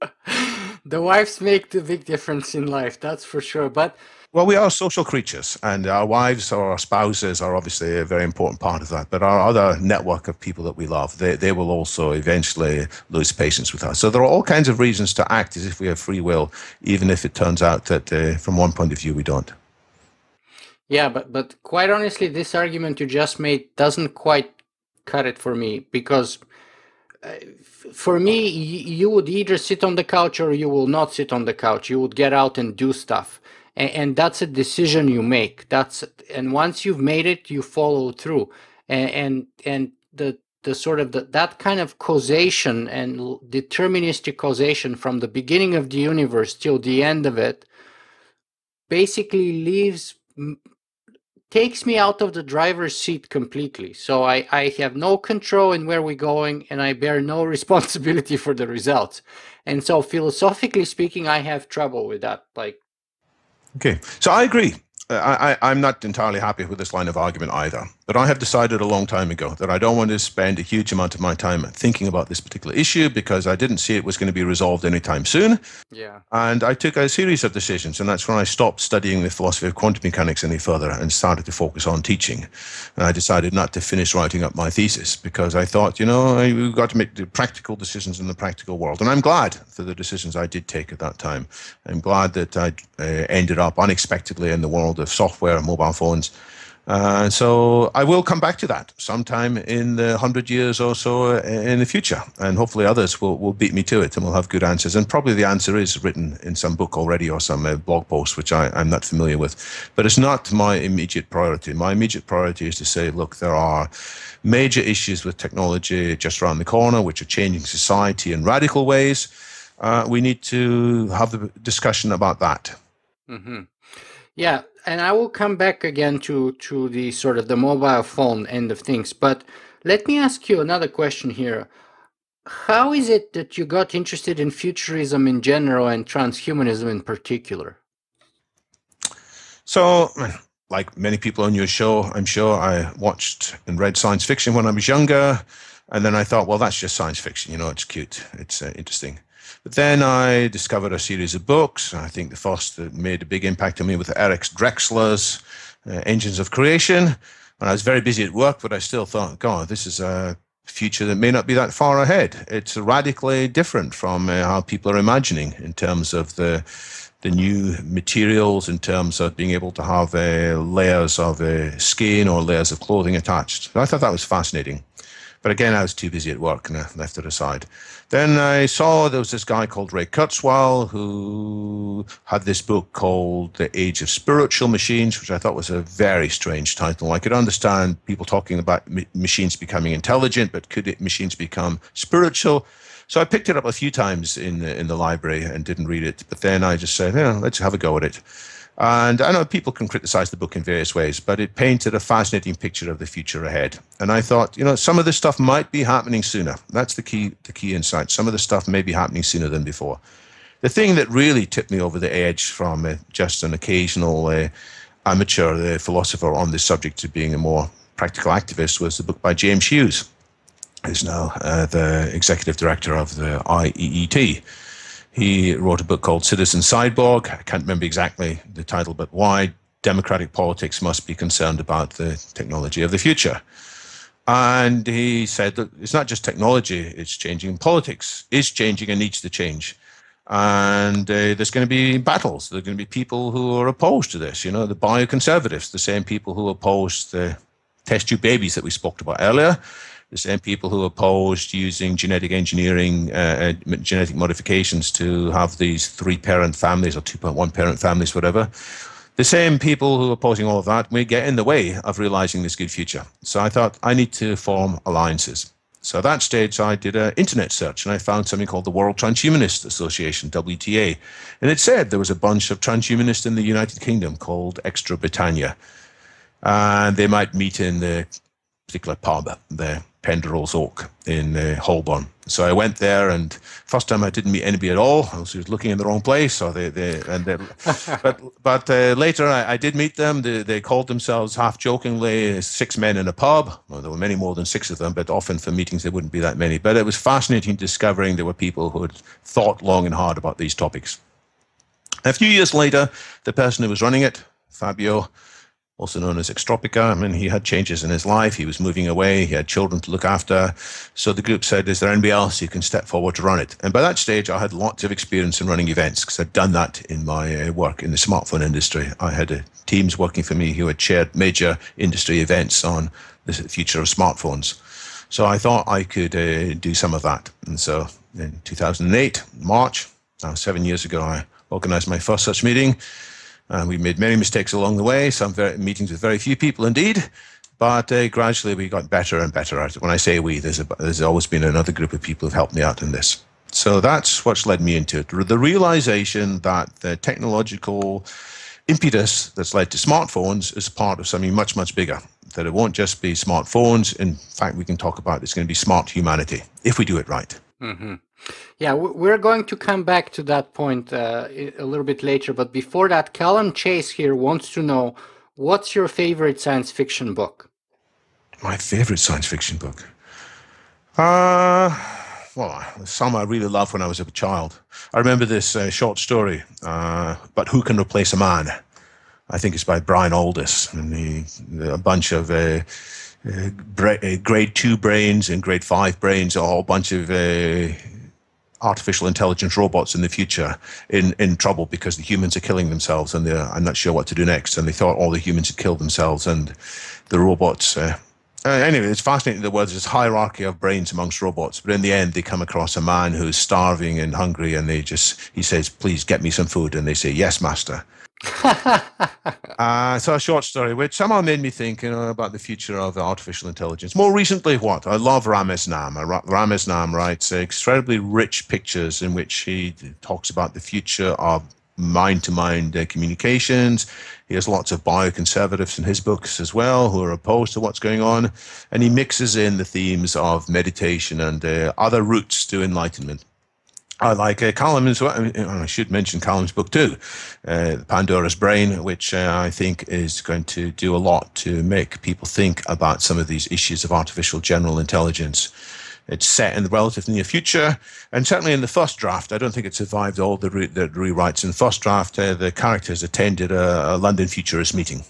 [laughs] the wives make the big difference in life, that's for sure. But well, we are social creatures, and our wives or our spouses are obviously a very important part of that. But our other network of people that we love, they, they will also eventually lose patience with us. So there are all kinds of reasons to act as if we have free will, even if it turns out that uh, from one point of view we don't. Yeah, but but quite honestly, this argument you just made doesn't quite cut it for me because for me, you would either sit on the couch or you will not sit on the couch. You would get out and do stuff. And, and that's a decision you make. That's and once you've made it, you follow through. And and, and the the sort of the, that kind of causation and deterministic causation from the beginning of the universe till the end of it basically leaves takes me out of the driver's seat completely. So I, I have no control in where we're going and I bear no [laughs] responsibility for the results. And so philosophically speaking, I have trouble with that. Like Okay. So I agree. I, I, am not entirely happy with this line of argument either. But I have decided a long time ago that I don't want to spend a huge amount of my time thinking about this particular issue because I didn't see it was going to be resolved anytime soon. Yeah. And I took a series of decisions, and that's when I stopped studying the philosophy of quantum mechanics any further and started to focus on teaching. And I decided not to finish writing up my thesis because I thought, you know, we've got to make the practical decisions in the practical world. And I'm glad for the decisions I did take at that time. I'm glad that I uh, ended up unexpectedly in the world world of software and mobile phones. Uh, so I will come back to that sometime in the hundred years or so uh, in the future, and hopefully others will, will beat me to it and we'll have good answers. And probably the answer is written in some book already or some uh, blog post, which I, I'm not familiar with. But it's not my immediate priority. My immediate priority is to say, look, there are major issues with technology just around the corner, which are changing society in radical ways uh, we need to have the discussion about that. Mm-hmm. Yeah, and I will come back again to to the sort of the mobile phone end of things. But let me ask you another question here. How is it that you got interested in futurism in general and transhumanism in particular? So, like many people on your show, I'm sure I watched and read science fiction when I was younger. And then I thought, well, that's just science fiction. You know, it's cute, it's uh, interesting. But then I discovered a series of books. I think the first that made a big impact on me was Eric Drexler's uh, Engines of Creation. And I was very busy at work, but I still thought, God, this is a future that may not be that far ahead. It's radically different from uh, how people are imagining in terms of the the new materials in terms of being able to have uh, layers of uh, skin or layers of clothing attached. I thought that was fascinating. But again, I was too busy at work and I left it aside. Then I saw there was this guy called Ray Kurzweil who had this book called The Age of Spiritual Machines, which I thought was a very strange title. I could understand people talking about machines becoming intelligent, but could it, machines become spiritual? So I picked it up a few times in the, in the library and didn't read it. But then I just said, yeah, let's have a go at it. And I know people can criticize the book in various ways, but it painted a fascinating picture of the future ahead. And I thought, you know, some of this stuff might be happening sooner. That's the key, the key insight. Some of the stuff may be happening sooner than before. The thing that really tipped me over the edge from uh, just an occasional uh, amateur uh, philosopher on this subject to being a more practical activist was the book by James Hughes, who's now uh, the executive director of the IEET he wrote a book called Citizen Cyborg. I can't remember exactly the title, but why democratic politics must be concerned about the technology of the future. And he said that it's not just technology, it's changing. Politics is changing and needs to change. And uh, there's going to be battles. There are going to be people who are opposed to this. You know, the bioconservatives, the same people who opposed the test tube babies that we spoke about earlier the same people who opposed using genetic engineering, uh, uh genetic modifications to have these three parent families or 2.1 parent families, whatever. The same people who are opposing all of that may get in the way of realizing this good future. So I thought I need to form alliances. So at that stage, I did an internet search and I found something called the World Transhumanist Association, WTA. And it said there was a bunch of transhumanists in the United Kingdom called Extrobritannia. And they might meet in the particular pub there Penderel's Oak in uh, Holborn. So I went there, and first time I didn't meet anybody at all. I was just looking in the wrong place. So they, they and they, [laughs] but but uh, later I, I, did meet them. They, they called themselves half jokingly six men in a pub. Well, there were many more than six of them, but often for meetings there wouldn't be that many. But it was fascinating discovering there were people who had thought long and hard about these topics. A few years later, the person who was running it, Fabio, also known as Extropica. I mean, he had changes in his life. He was moving away. He had children to look after. So the group said, Is there anybody else who can step forward to run it? And by that stage, I had lots of experience in running events because I'd done that in my uh, work in the smartphone industry. I had uh, teams working for me who had chaired major industry events on the future of smartphones. So I thought I could uh, do some of that. And so in 2008, March, uh, seven years ago, I organized my first such meeting uh, we made many mistakes along the way, some very, meetings with very few people indeed, but uh, gradually we got better and better at it. When I say we, there's, a, there's always been another group of people who've helped me out in this. So that's what's led me into it. The realization that the technological impetus that's led to smartphones is part of something much, much bigger. That it won't just be smartphones. In fact, we can talk about it's going to be smart humanity if we do it right. Mm-hmm. Yeah, we're going to come back to that point uh, a little bit later. But before that, Calum Chase here wants to know what's your favorite science fiction book? My favorite science fiction book? Uh, well, some I really loved when I was a child. I remember this uh, short story, uh, But Who Can Replace a Man? I think it's by Brian Aldiss. And he, a bunch of uh, uh, uh, grade two brains and grade five brains, a whole bunch of uh, artificial intelligence robots in the future in, in trouble because the humans are killing themselves and they're I'm not sure what to do next. And they thought all the humans had killed themselves and the robots. Uh, Uh, anyway, it's fascinating that there's this hierarchy of brains amongst robots, but in the end, they come across a man who's starving and hungry, and they just he says, "Please get me some food," and they say, "Yes, master." [laughs] [laughs] uh, so a short story, which somehow made me think, you know, about the future of artificial intelligence. More recently, what I love Ramez Naam. Ramez Naam writes incredibly rich pictures in which he talks about the future of mind-to-mind uh, communications. He has lots of bioconservatives in his books as well who are opposed to what's going on, and he mixes in the themes of meditation and uh, other routes to enlightenment. I like uh, Calum as well. I should mention Calum's book too, uh, Pandora's Brain, which uh, I think is going to do a lot to make people think about some of these issues of artificial general intelligence. It's set in the relative near future, and certainly in the first draft, I don't think it survived all the, re- the rewrites. In the first draft, uh, the characters attended a, a London Futurist meeting.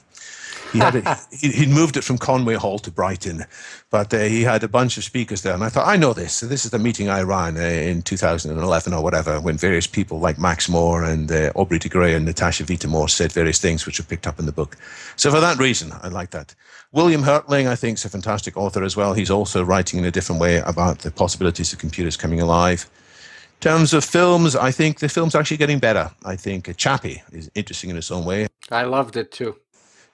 He had a, he, would moved it from Conway Hall to Brighton, but uh, he had a bunch of speakers there, and I thought I know this. So this is the meeting I ran uh, in 2011 or whatever, when various people like Max More and uh, Aubrey de Grey and Natasha Vita-More said various things which were picked up in the book. So for that reason, I like that. William Hertling, I think, is a fantastic author as well. He's also writing in a different way about the possibilities of computers coming alive. In terms of films, I think the film's actually getting better. I think Chappie is interesting in its own way. I loved it too.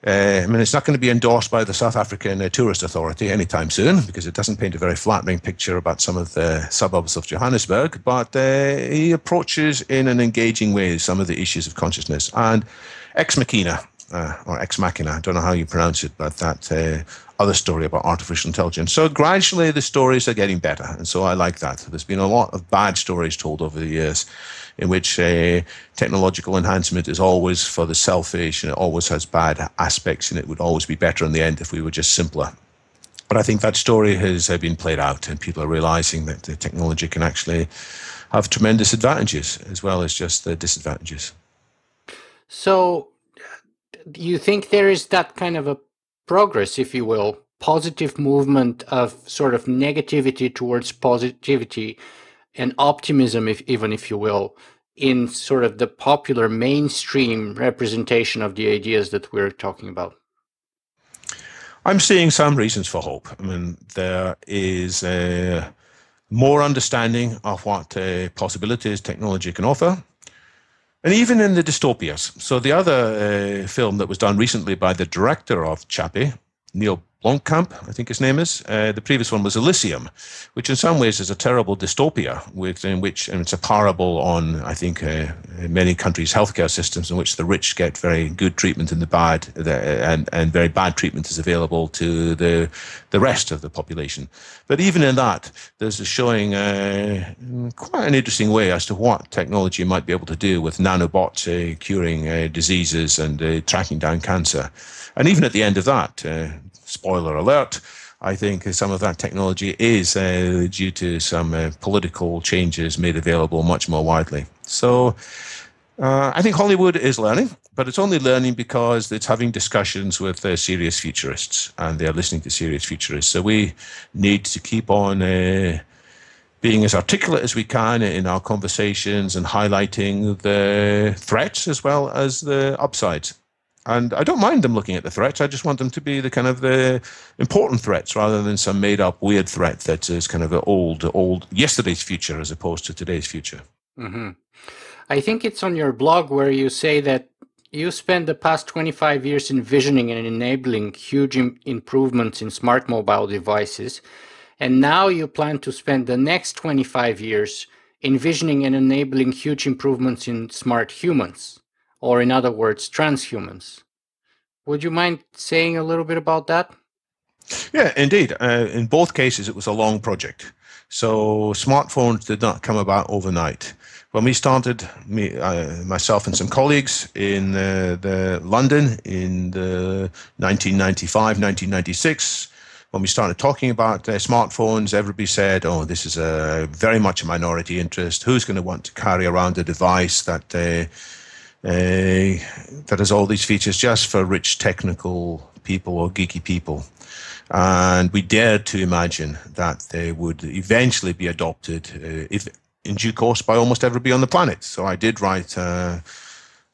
Uh, I mean, it's not going to be endorsed by the South African uh, Tourist Authority anytime soon because it doesn't paint a very flattering picture about some of the suburbs of Johannesburg. But uh, he approaches in an engaging way some of the issues of consciousness. And Ex Machina, uh, or Ex Machina, I don't know how you pronounce it, but that uh, other story about artificial intelligence. So gradually the stories are getting better. And so I like that. There's been a lot of bad stories told over the years in which uh, technological enhancement is always for the selfish and it always has bad aspects and it would always be better in the end if we were just simpler. But I think that story has uh, been played out and people are realizing that the technology can actually have tremendous advantages as well as just the disadvantages. So, do you think there is that kind of a progress, if you will, positive movement of sort of negativity towards positivity and optimism, if even if you will, in sort of the popular mainstream representation of the ideas that we're talking about? I'm seeing some reasons for hope. I mean, there is a more understanding of what uh, possibilities technology can offer. And even in the dystopias. So, the other uh, film that was done recently by the director of Chappie, Neill Blomkamp, I think his name is. Uh, the previous one was Elysium, which in some ways is a terrible dystopia, with, in which and it's a parable on, I think, uh, many countries' healthcare systems in which the rich get very good treatment and the bad, the, and, and very bad treatment is available to the, the rest of the population. But even in that, there's a showing uh, quite an interesting way as to what technology might be able to do with nanobots uh, curing uh, diseases and uh, tracking down cancer. And even at the end of that, spoiler alert, I think some of that technology is uh, due to some uh, political changes made available much more widely. So uh, I think Hollywood is learning, but it's only learning because it's having discussions with serious futurists and they're listening to serious futurists. So we need to keep on uh, being as articulate as we can in our conversations and highlighting the threats as well as the upsides and I don't mind them looking at the threats. I just want them to be the kind of the important threats rather than some made up weird threat that is kind of an old, old yesterday's future as opposed to today's future. Mm-hmm. I think it's on your blog where you say that you spent the past 25 years envisioning and enabling huge Im- improvements in smart mobile devices. And now you plan to spend the next 25 years envisioning and enabling huge improvements in smart humans or in other words, transhumans. Would you mind saying a little bit about that? Yeah, indeed. Uh, in both cases, it was a long project. So smartphones did not come about overnight. When we started, me, uh, myself and some colleagues in uh, the London in the 1995, 1996, when we started talking about uh, smartphones, everybody said, "Oh, this is a very much a minority interest. Who's going to want to carry around a device that?" Uh, that has all these features just for rich technical people or geeky people. And we dared to imagine that they would eventually be adopted, uh, if in due course, by almost everybody on the planet. So I did write uh,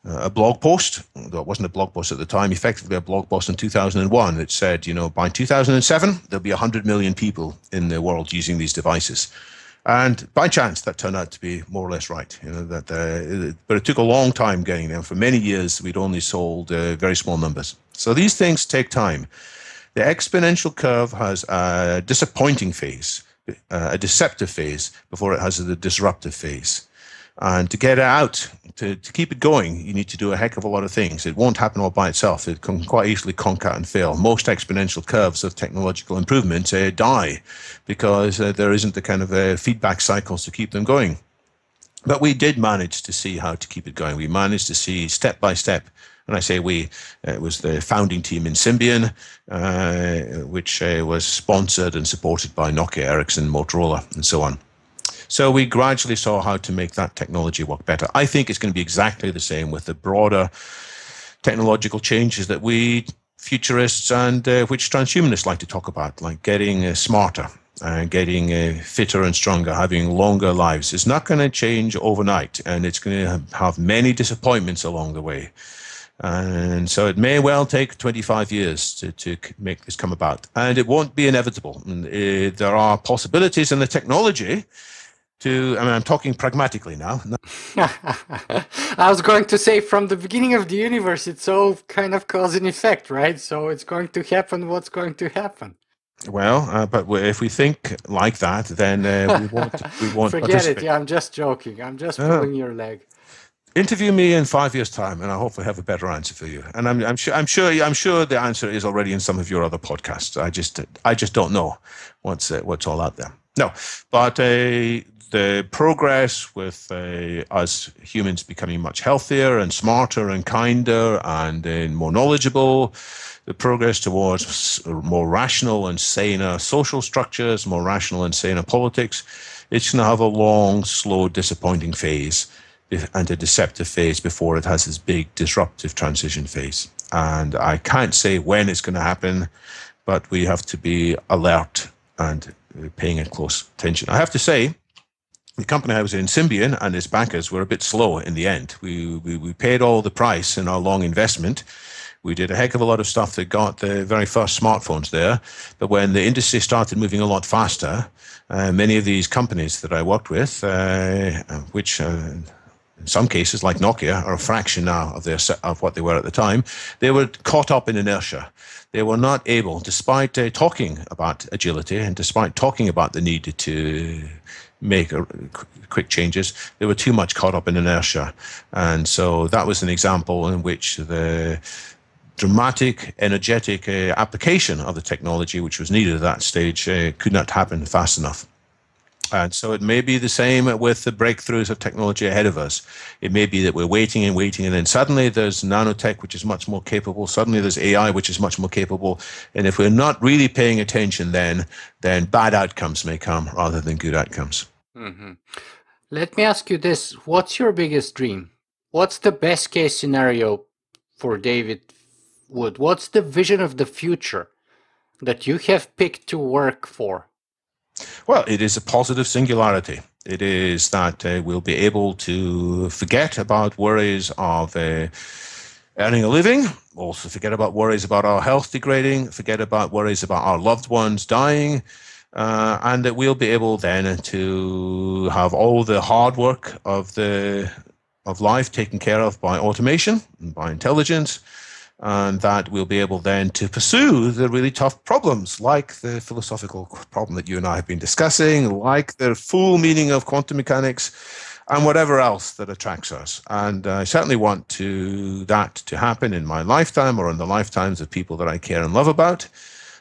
a blog post, though it wasn't a blog post at the time, effectively a blog post in 2001 that said, you know, by 2007, there'll be 100 million people in the world using these devices. And by chance, that turned out to be more or less right. You know that, uh, but it took a long time getting there. For many years, we'd only sold uh, very small numbers. So these things take time. The exponential curve has a disappointing phase, uh, a deceptive phase, before it has the disruptive phase. And to get it out, to, to keep it going, you need to do a heck of a lot of things. It won't happen all by itself. It can quite easily conk out and fail. Most exponential curves of technological improvement uh, die because uh, there isn't the kind of uh, feedback cycles to keep them going. But we did manage to see how to keep it going. We managed to see step by step and I say we, it was the founding team in Symbian, uh, which uh, was sponsored and supported by Nokia, Ericsson, Motorola, and so on. So we gradually saw how to make that technology work better. I think it's going to be exactly the same with the broader technological changes that we futurists and uh, which transhumanists like to talk about, like getting uh, smarter and getting uh, fitter and stronger, having longer lives. It's not going to change overnight, and it's going to have many disappointments along the way. And so it may well take 25 years to, to make this come about. And it won't be inevitable. Uh, there are possibilities in the technology to i mean i'm talking pragmatically now. [laughs] I was going to say from the beginning of the universe it's all kind of cause and effect right? So it's going to happen what's going to happen. Well uh, but if we think like that then uh, we won't we [laughs] won't forget it. yeah i'm just joking. I'm just uh, pulling your leg. Interview me in five years time and i hopefully have a better answer for you. And i'm, I'm sure i'm sure i'm sure the answer is already in some of your other podcasts. I just i just don't know what's uh, what's all out there. No but uh, the progress with uh, us humans becoming much healthier and smarter and kinder and uh, more knowledgeable, the progress towards more rational and saner social structures, more rational and saner politics, it's going to have a long, slow, disappointing phase and a deceptive phase before it has this big disruptive transition phase. And I can't say when it's going to happen, but we have to be alert and uh, paying close attention. I have to say, the company I was in, Symbian, and its bankers were a bit slow in the end. We, we, we paid all the price in our long investment. We did a heck of a lot of stuff that got the very first smartphones there. But when the industry started moving a lot faster, uh, many of these companies that I worked with, uh, which uh, in some cases, like Nokia, are a fraction now of their of what they were at the time, they were caught up in inertia. They were not able, despite uh, talking about agility and despite talking about the need to make a, quick changes. They were too much caught up in inertia. And so that was an example in which the dramatic, energetic uh, application of the technology, which was needed at that stage, uh, could not happen fast enough. And so it may be the same with the breakthroughs of technology ahead of us. It may be that we're waiting and waiting, and then suddenly there's nanotech, which is much more capable. Suddenly there's AI, which is much more capable. And if we're not really paying attention, then then bad outcomes may come rather than good outcomes. Mm-hmm. Let me ask you this: What's your biggest dream? What's the best case scenario for David Wood? What's the vision of the future that you have picked to work for? Well, it is a positive singularity. It is that uh, we'll be able to forget about worries of uh, earning a living, also forget about worries about our health degrading, forget about worries about our loved ones dying, uh, and that we'll be able then to have all the hard work of the of life taken care of by automation and by intelligence and that we'll be able then to pursue the really tough problems like the philosophical problem that you and I have been discussing, like the full meaning of quantum mechanics, and whatever else that attracts us. And I certainly want to that to happen in my lifetime or in the lifetimes of people that I care and love about.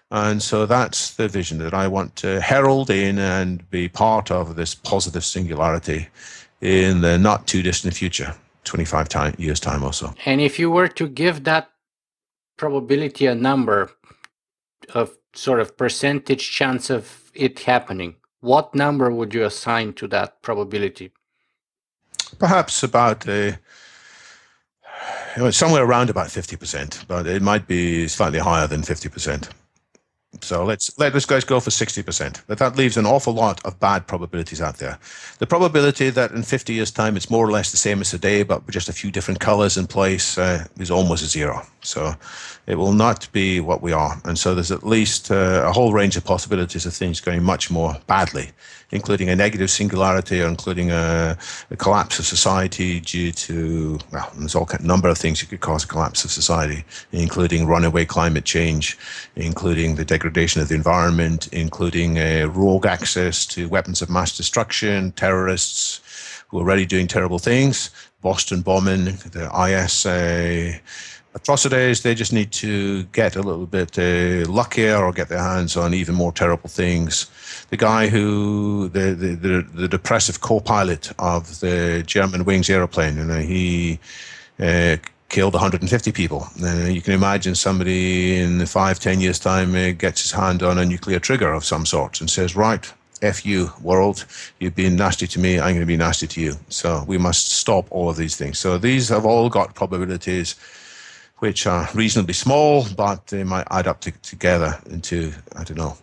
And so that's the vision that I want to herald in and be part of this positive singularity in the not too distant future, 25 time, years' time or so. And if you were to give that probability a number of sort of percentage chance of it happening, what number would you assign to that probability? Perhaps about a, somewhere around about 50%, but it might be slightly higher than 50%. So let's let us guys go for 60%. But that leaves an awful lot of bad probabilities out there. The probability that in 50 years' time it's more or less the same as today, but with just a few different colors in place, uh, is almost zero. So it will not be what we are. And so there's at least uh, a whole range of possibilities of things going much more badly including a negative singularity or including a, a collapse of society due to, well, there's all kind, number of things that could cause a collapse of society, including runaway climate change, including the degradation of the environment, including rogue access to weapons of mass destruction, terrorists who are already doing terrible things, Boston bombing, the IS. Uh, atrocities. They just need to get a little bit uh, luckier or get their hands on even more terrible things. The guy who, the, the, the, the depressive co pilot of the Germanwings aeroplane, you know, he uh, killed 150 people. Uh, you can imagine somebody in the five, ten years' time uh, gets his hand on a nuclear trigger of some sort and says, right, F you, world. You've been nasty to me. I'm going to be nasty to you. So we must stop all of these things. So these have all got probabilities which are reasonably small, but they might add up to, together into, I don't know,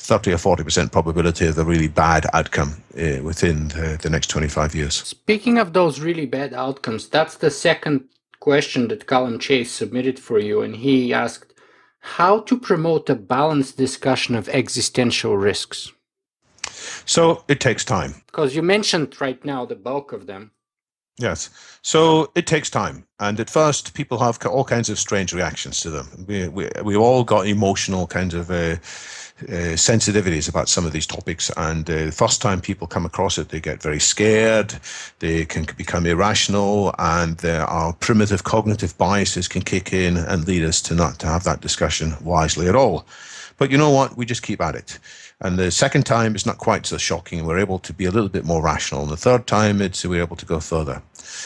30 or 40% probability of a really bad outcome uh, within the, the next 25 years. Speaking of those really bad outcomes, that's the second question that Calum Chase submitted for you. And he asked how to promote a balanced discussion of existential risks. So it takes time. Because you mentioned right now the bulk of them. Yes. So it takes time. And at first, people have all kinds of strange reactions to them. We, we, we all got emotional kinds of uh, uh, sensitivities about some of these topics. And uh, the first time people come across it, they get very scared, they can become irrational, and there are primitive cognitive biases can kick in and lead us to not to have that discussion wisely at all. But you know what? We just keep at it. And the second time, it's not quite so shocking. We're able to be a little bit more rational. And the third time, it's we're able to go further.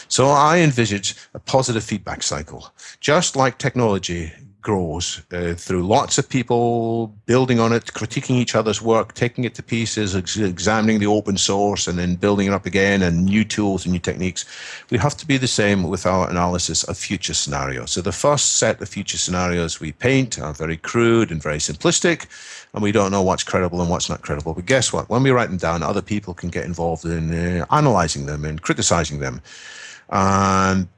So I envisage a positive feedback cycle. Just like technology grows uh, through lots of people building on it, critiquing each other's work, taking it to pieces, ex- examining the open source, and then building it up again, and new tools and new techniques. We have to be the same with our analysis of future scenarios. So the first set of future scenarios we paint are very crude and very simplistic, and we don't know what's credible and what's not credible. But guess what? When we write them down, other people can get involved in uh, analyzing them and criticizing them. And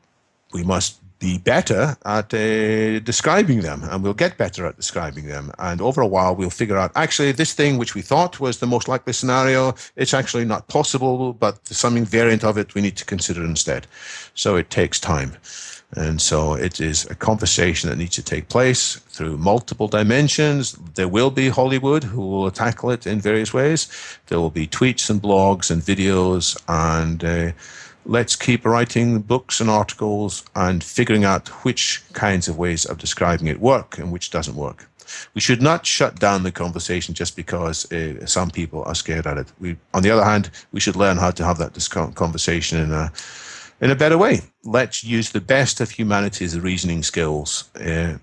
we must be better at uh, describing them and we'll get better at describing them and over a while we'll figure out actually this thing which we thought was the most likely scenario it's actually not possible but something variant of it we need to consider instead so it takes time and so it is a conversation that needs to take place through multiple dimensions. There will be Hollywood who will tackle it in various ways. There will be tweets and blogs and videos and uh, let's keep writing books and articles and figuring out which kinds of ways of describing it work and which doesn't work. We should not shut down the conversation just because uh, some people are scared at it. We, on the other hand, we should learn how to have that conversation in a in a better way. Let's use the best of humanity's reasoning skills uh,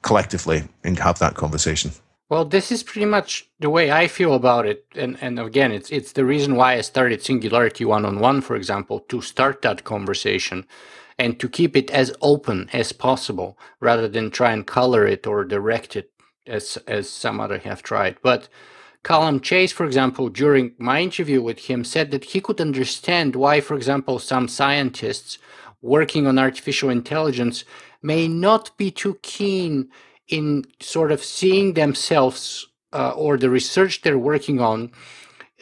collectively and have that conversation. Well, this is pretty much the way I feel about it, and and again, it's it's the reason why I started Singularity One on One, for example, to start that conversation, and to keep it as open as possible, rather than try and color it or direct it as as some other have tried. But Calum Chase, for example, during my interview with him, said that he could understand why, for example, some scientists working on artificial intelligence may not be too keen in sort of seeing themselves uh, or the research they're working on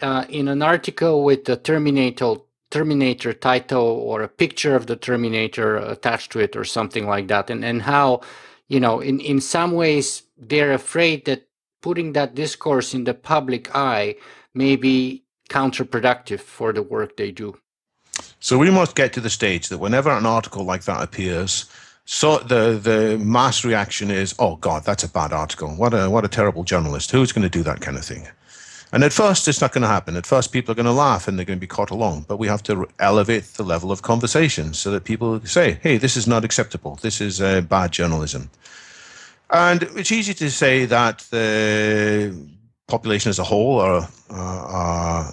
uh, in an article with the Terminator Terminator title or a picture of the Terminator attached to it or something like that, and and how you know in in some ways they're afraid that putting that discourse in the public eye may be counterproductive for the work they do. So we must get to the stage that whenever an article like that appears, so the the mass reaction is, oh God, that's a bad article. What a what a terrible journalist. Who's going to do that kind of thing? And at first, it's not going to happen. At first, people are going to laugh and they're going to be caught along. But we have to elevate the level of conversation so that people say, hey, this is not acceptable. This is uh, bad journalism. And it's easy to say that the population as a whole are, are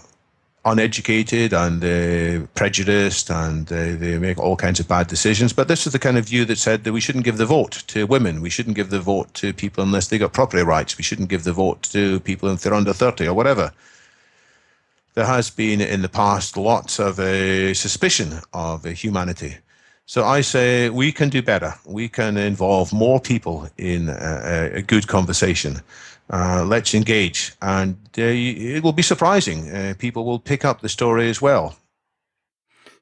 uneducated and they're prejudiced and they, they make all kinds of bad decisions. But this is the kind of view that said that we shouldn't give the vote to women. We shouldn't give the vote to people unless they got property rights. We shouldn't give the vote to people if they're under 30 or whatever. There has been in the past lots of uh, suspicion of uh, humanity. So I say we can do better. We can involve more people in a, a good conversation. Uh, let's engage, and uh, it will be surprising. Uh, people will pick up the story as well.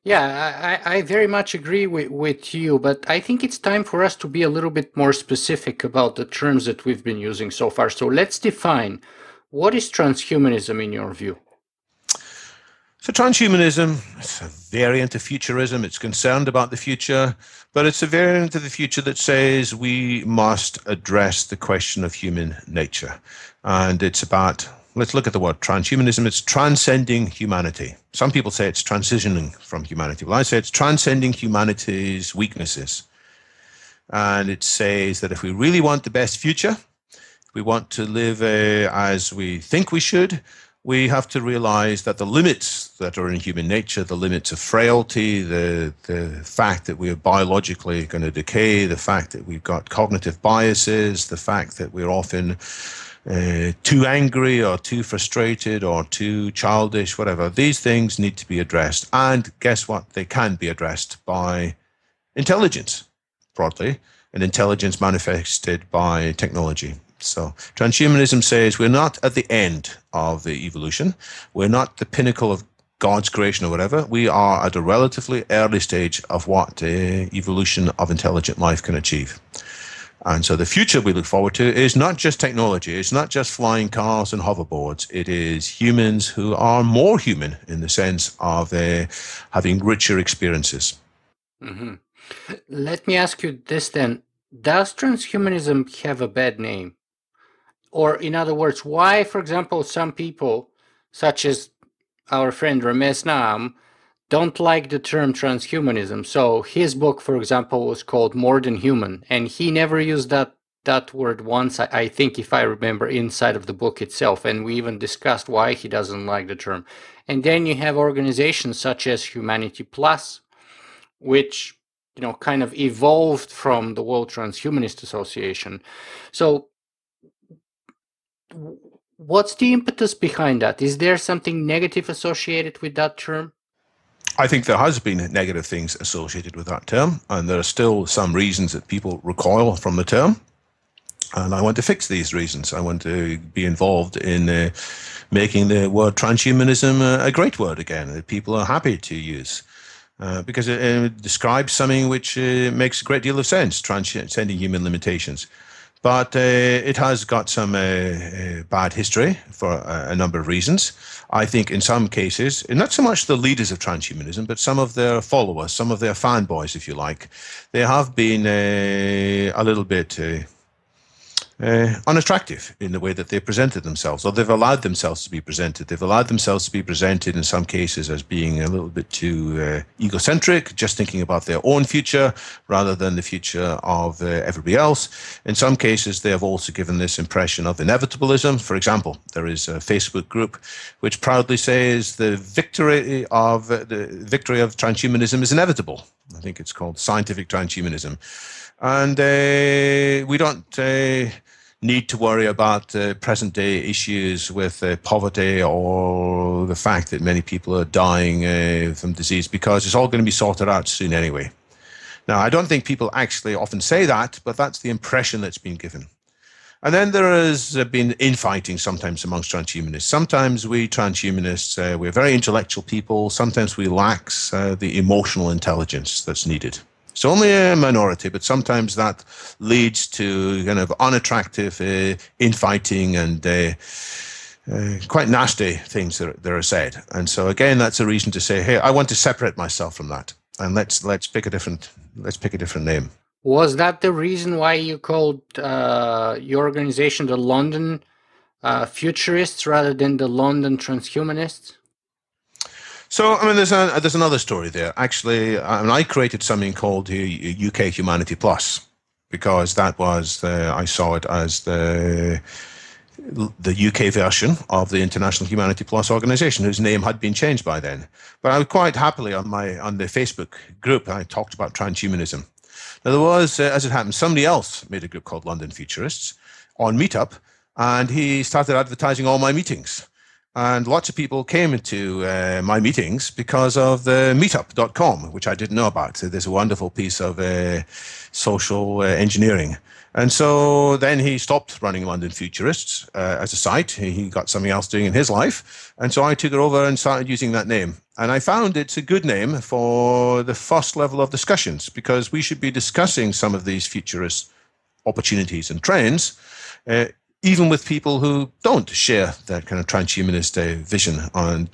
Yeah, I, I very much agree with, with you, but I think it's time for us to be a little bit more specific about the terms that we've been using so far. So let's define what is transhumanism in your view? So transhumanism, it's a variant of futurism. It's concerned about the future, but it's a variant of the future that says we must address the question of human nature. And it's about, let's look at the word transhumanism. It's transcending humanity. Some people say it's transitioning from humanity. Well, I say it's transcending humanity's weaknesses. And it says that if we really want the best future, we want to live uh, as we think we should, we have to realize that the limits that are in human nature, the limits of frailty, the, the fact that we're biologically going to decay, the fact that we've got cognitive biases, the fact that we're often uh, too angry or too frustrated or too childish, whatever, these things need to be addressed. And guess what? They can be addressed by intelligence, broadly, and intelligence manifested by technology. So transhumanism says we're not at the end of the evolution. We're not the pinnacle of God's creation or whatever. We are at a relatively early stage of what the evolution of intelligent life can achieve. And so the future we look forward to is not just technology, it's not just flying cars and hoverboards. It is humans who are more human in the sense of uh, having richer experiences. Mm-hmm. Let me ask you this then Does transhumanism have a bad name? Or in other words, why, for example, some people, such as our friend Ramez Naam, don't like the term transhumanism. So his book, for example, was called More Than Human, and he never used that that word once. I, I think, if I remember, inside of the book itself, and we even discussed why he doesn't like the term. And then you have organizations such as Humanity Plus, which you know kind of evolved from the World Transhumanist Association. So what's the impetus behind that? Is there something negative associated with that term? I think there has been negative things associated with that term, and there are still some reasons that people recoil from the term. And I want to fix these reasons. I want to be involved in uh, making the word transhumanism a, a, great word again that people are happy to use. Uh, because it, it, describes something which uh, makes a great deal of sense, transcending human limitations. But uh, it has got some uh, uh, bad history for a, number of reasons. I think in some cases, not so much the leaders of transhumanism, but some of their followers, some of their fanboys, if you like, they have been uh, a little bit uh, uh, unattractive in the way that they presented themselves, or they've allowed themselves to be presented. They've allowed themselves to be presented in some cases as being a little bit too uh, egocentric, just thinking about their own future rather than the future of uh, everybody else. In some cases, they have also given this impression of inevitabilism. For example, there is a Facebook group which proudly says the victory of the victory of transhumanism is inevitable. I think it's called scientific transhumanism and uh, we don't uh, need to worry about uh, present day issues with uh, poverty or the fact that many people are dying uh, from disease because it's all going to be sorted out soon anyway. Now, I don't think people actually often say that, but that's the impression that's been given. And then there has been infighting sometimes amongst transhumanists. Sometimes we transhumanists, uh, we're very intellectual people. Sometimes we lack uh, the emotional intelligence that's needed. It's only a minority, but sometimes that leads to kind of unattractive uh, infighting and uh, uh, quite nasty things that, that are said. And so again, that's a reason to say, hey, I want to separate myself from that, and let's let's pick a different let's pick a different name. Was that the reason why you called uh, your organization the London uh, Futurists rather than the London Transhumanists? So, I mean, there's a, there's another story there. Actually, I, mean, I created something called the UK Humanity Plus because that was the, I saw it as the the UK version of the International Humanity Plus organization, whose name had been changed by then. But I quite happily on my on the Facebook group, I talked about transhumanism. Now there was, uh, as it happened, somebody else made a group called London Futurists on Meetup, and he started advertising all my meetings. And lots of people came into uh, my meetings because of the meetup.com, which I didn't know about. So there's a wonderful piece of uh, social uh, engineering and so then he stopped running London Futurists uh, as a site. He got something else doing in his life. And so I took it over and started using that name. And I found it's a good name for the first level of discussions because we should be discussing some of these futurist opportunities and trends, uh, even with people who don't share that kind of transhumanist uh, vision and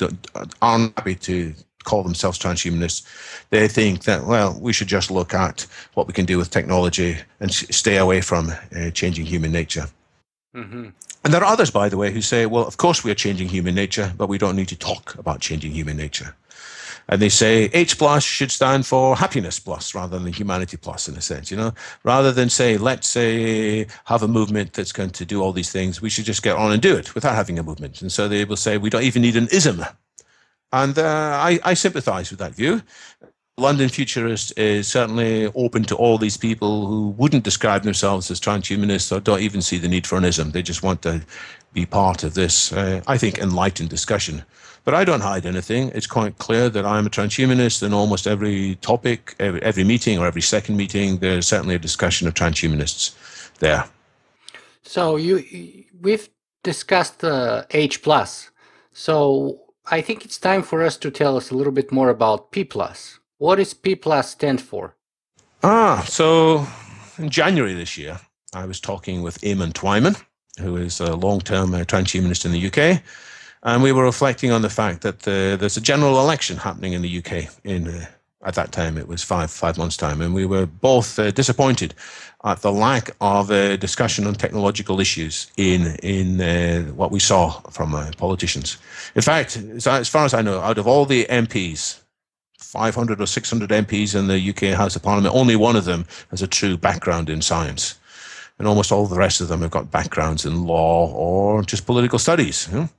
aren't happy to call themselves transhumanists, they think that, well, we should just look at what we can do with technology and stay away from uh, changing human nature. Mm-hmm. And there are others, by the way, who say, well, of course we are changing human nature, but we don't need to talk about changing human nature. And they say H plus should stand for happiness plus rather than humanity plus in a sense, you know, rather than say, let's say have a movement that's going to do all these things, we should just get on and do it without having a movement. And so they will say, we don't even need an ism and uh, I, I sympathize with that view. London Futurist is certainly open to all these people who wouldn't describe themselves as transhumanists or don't even see the need for an ism. They just want to be part of this, uh, I think, enlightened discussion. But I don't hide anything. It's quite clear that I'm a transhumanist, and almost every topic, every, every meeting or every second meeting, there's certainly a discussion of transhumanists there. So you, we've discussed uh, H plus. So I think it's time for us to tell us a little bit more about P+. What does P plus stand for? Ah, so in January this year, I was talking with Amon Twyman, who is a long-term uh, transhumanist in the UK, and we were reflecting on the fact that uh, there's a general election happening in the UK in uh, at that time it was five five months time and we were both uh, disappointed at the lack of a discussion on technological issues in in uh, what we saw from uh, politicians. In fact, as far as I know, out of all the MPs, 500 or 600 MPs in the UK House of Parliament, only one of them has a true background in science. And almost all the rest of them have got backgrounds in law or just political studies. You know?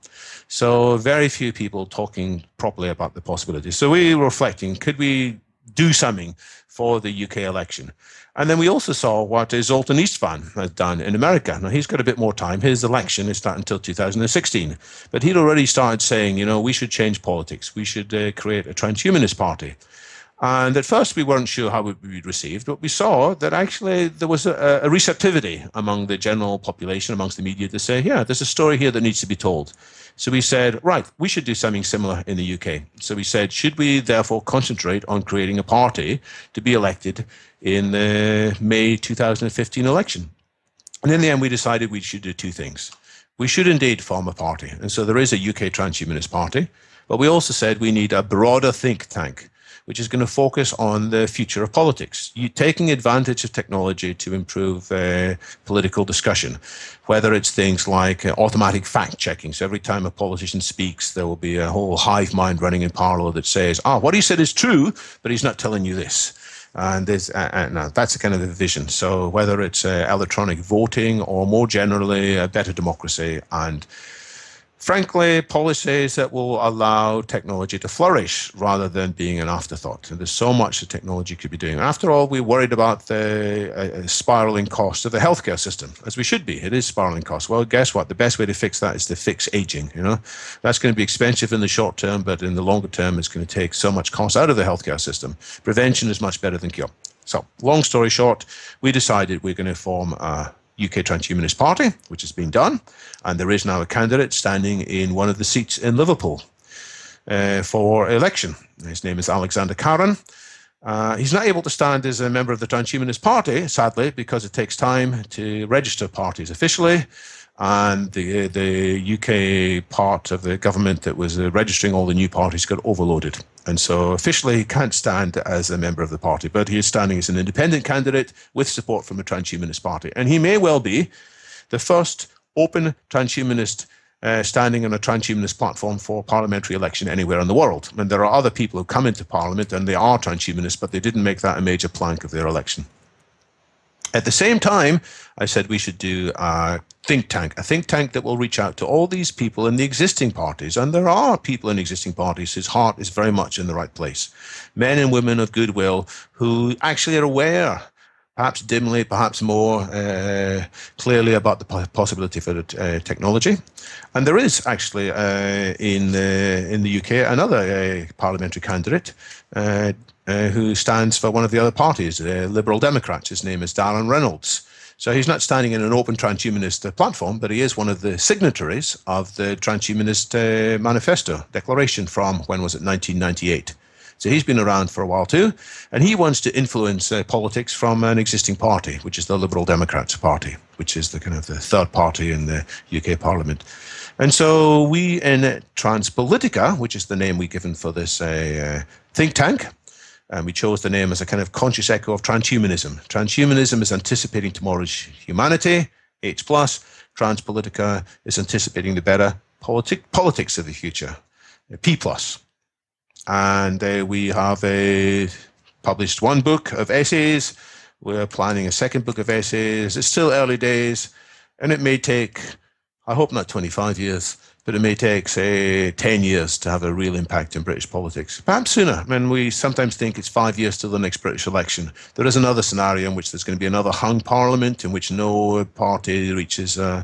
So very few people talking properly about the possibilities. So we were reflecting, could we do something for the UK election? And then we also saw what Zoltan Istvan has done in America. Now, he's got a bit more time. His election is not until 2016. But he'd already started saying, you know, we should change politics. We should uh, create a transhumanist party. And at first, we weren't sure how would be received, but we saw that actually there was a, a, receptivity among the general population, amongst the media, to say, yeah, there's a story here that needs to be told. So we said, right, we should do something similar in the UK. So we said, should we therefore concentrate on creating a party to be elected in the May 2015 election? And in the end, we decided we should do two things. We should indeed form a party. And so there is a UK Transhumanist Party, but we also said we need a broader think tank which is going to focus on the future of politics, you taking advantage of technology to improve uh, political discussion, whether it's things like uh, automatic fact checking. So every time a politician speaks, there will be a whole hive mind running in parallel that says, ah, what he said is true, but he's not telling you this. And there's, uh, uh, no, that's a kind of the vision. So whether it's uh, electronic voting or more generally a better democracy and frankly, policies that will allow technology to flourish rather than being an afterthought. And there's so much that technology could be doing. After all, we're worried about the uh, spiraling cost of the healthcare system, as we should be. It is spiraling cost. Well, guess what? The best way to fix that is to fix aging. You know, that's going to be expensive in the short term, but in the longer term, it's going to take so much cost out of the healthcare system. Prevention is much better than cure. So, long story short, we decided we're going to form a UK Transhumanist Party, which has been done, and there is now a candidate standing in one of the seats in Liverpool uh, for election. His name is Alexander Karran. Uh, he's not able to stand as a member of the Transhumanist Party, sadly, because it takes time to register parties officially. And the the UK part of the government that was uh, registering all the new parties got overloaded. And so officially he can't stand as a member of the party, but he is standing as an independent candidate with support from a transhumanist party. And he may well be the first open transhumanist uh, standing on a transhumanist platform for parliamentary election anywhere in the world. And there are other people who come into parliament and they are transhumanists, but they didn't make that a major plank of their election. At the same time, I said we should do a think tank, a think tank that will reach out to all these people in the existing parties. And there are people in existing parties whose heart is very much in the right place. Men and women of goodwill who actually are aware perhaps dimly, perhaps more uh, clearly about the possibility for uh, technology. And there is actually uh, in in the UK another uh, parliamentary candidate. Uh, uh, who stands for one of the other parties, the Liberal Democrats. His name is Darren Reynolds. So he's not standing in an open transhumanist platform, but he is one of the signatories of the transhumanist manifesto declaration from when was it 1998. So he's been around for a while too, and he wants to influence uh, politics from an existing party, which is the Liberal Democrats Party, which is the kind of the third party in the UK Parliament. And so we in Transpolitica, which is the name we given for this uh, think tank, and we chose the name as a kind of conscious echo of transhumanism. Transhumanism is anticipating tomorrow's humanity, H plus. Transpolitica is anticipating the better politi- politics of the future, P plus. and uh, we have uh, published one book of essays. We're planning a second book of essays. It's still early days, and it may take, I hope not 25 years, but it may take, say, 10 years to have a real impact in British politics. Perhaps sooner. I mean, we sometimes think it's five years to the next British election. There is another scenario in which there's going to be another hung parliament in which no party reaches. Uh,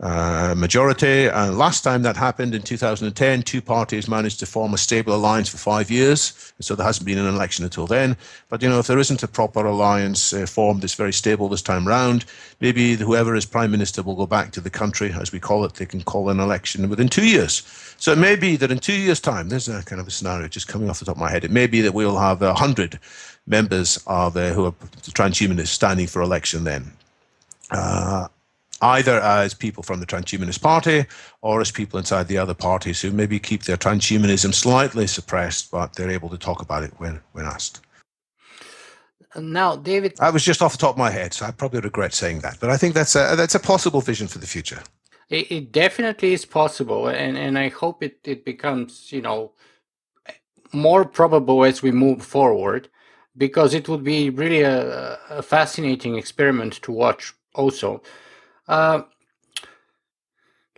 uh, majority. And last time that happened in 2010, two parties managed to form a stable alliance for five years. So there hasn't been an election until then. But, you know, if there isn't a proper alliance uh, formed that's very stable this time round, maybe whoever is prime minister will go back to the country, as we call it. They can call an election within two years. So it may be that in two years' time, there's a kind of a scenario just coming off the top of my head. It may be that we'll have a hundred members of uh, who are transhumanists standing for election then. Uh, either as people from the Transhumanist Party or as people inside the other parties who maybe keep their transhumanism slightly suppressed, but they're able to talk about it when, when asked. Now, David, I was just off the top of my head, so I probably regret saying that, but I think that's a that's a possible vision for the future. It, it definitely is possible, and and I hope it it becomes you know more probable as we move forward, because it would be really a, a fascinating experiment to watch. Also, uh,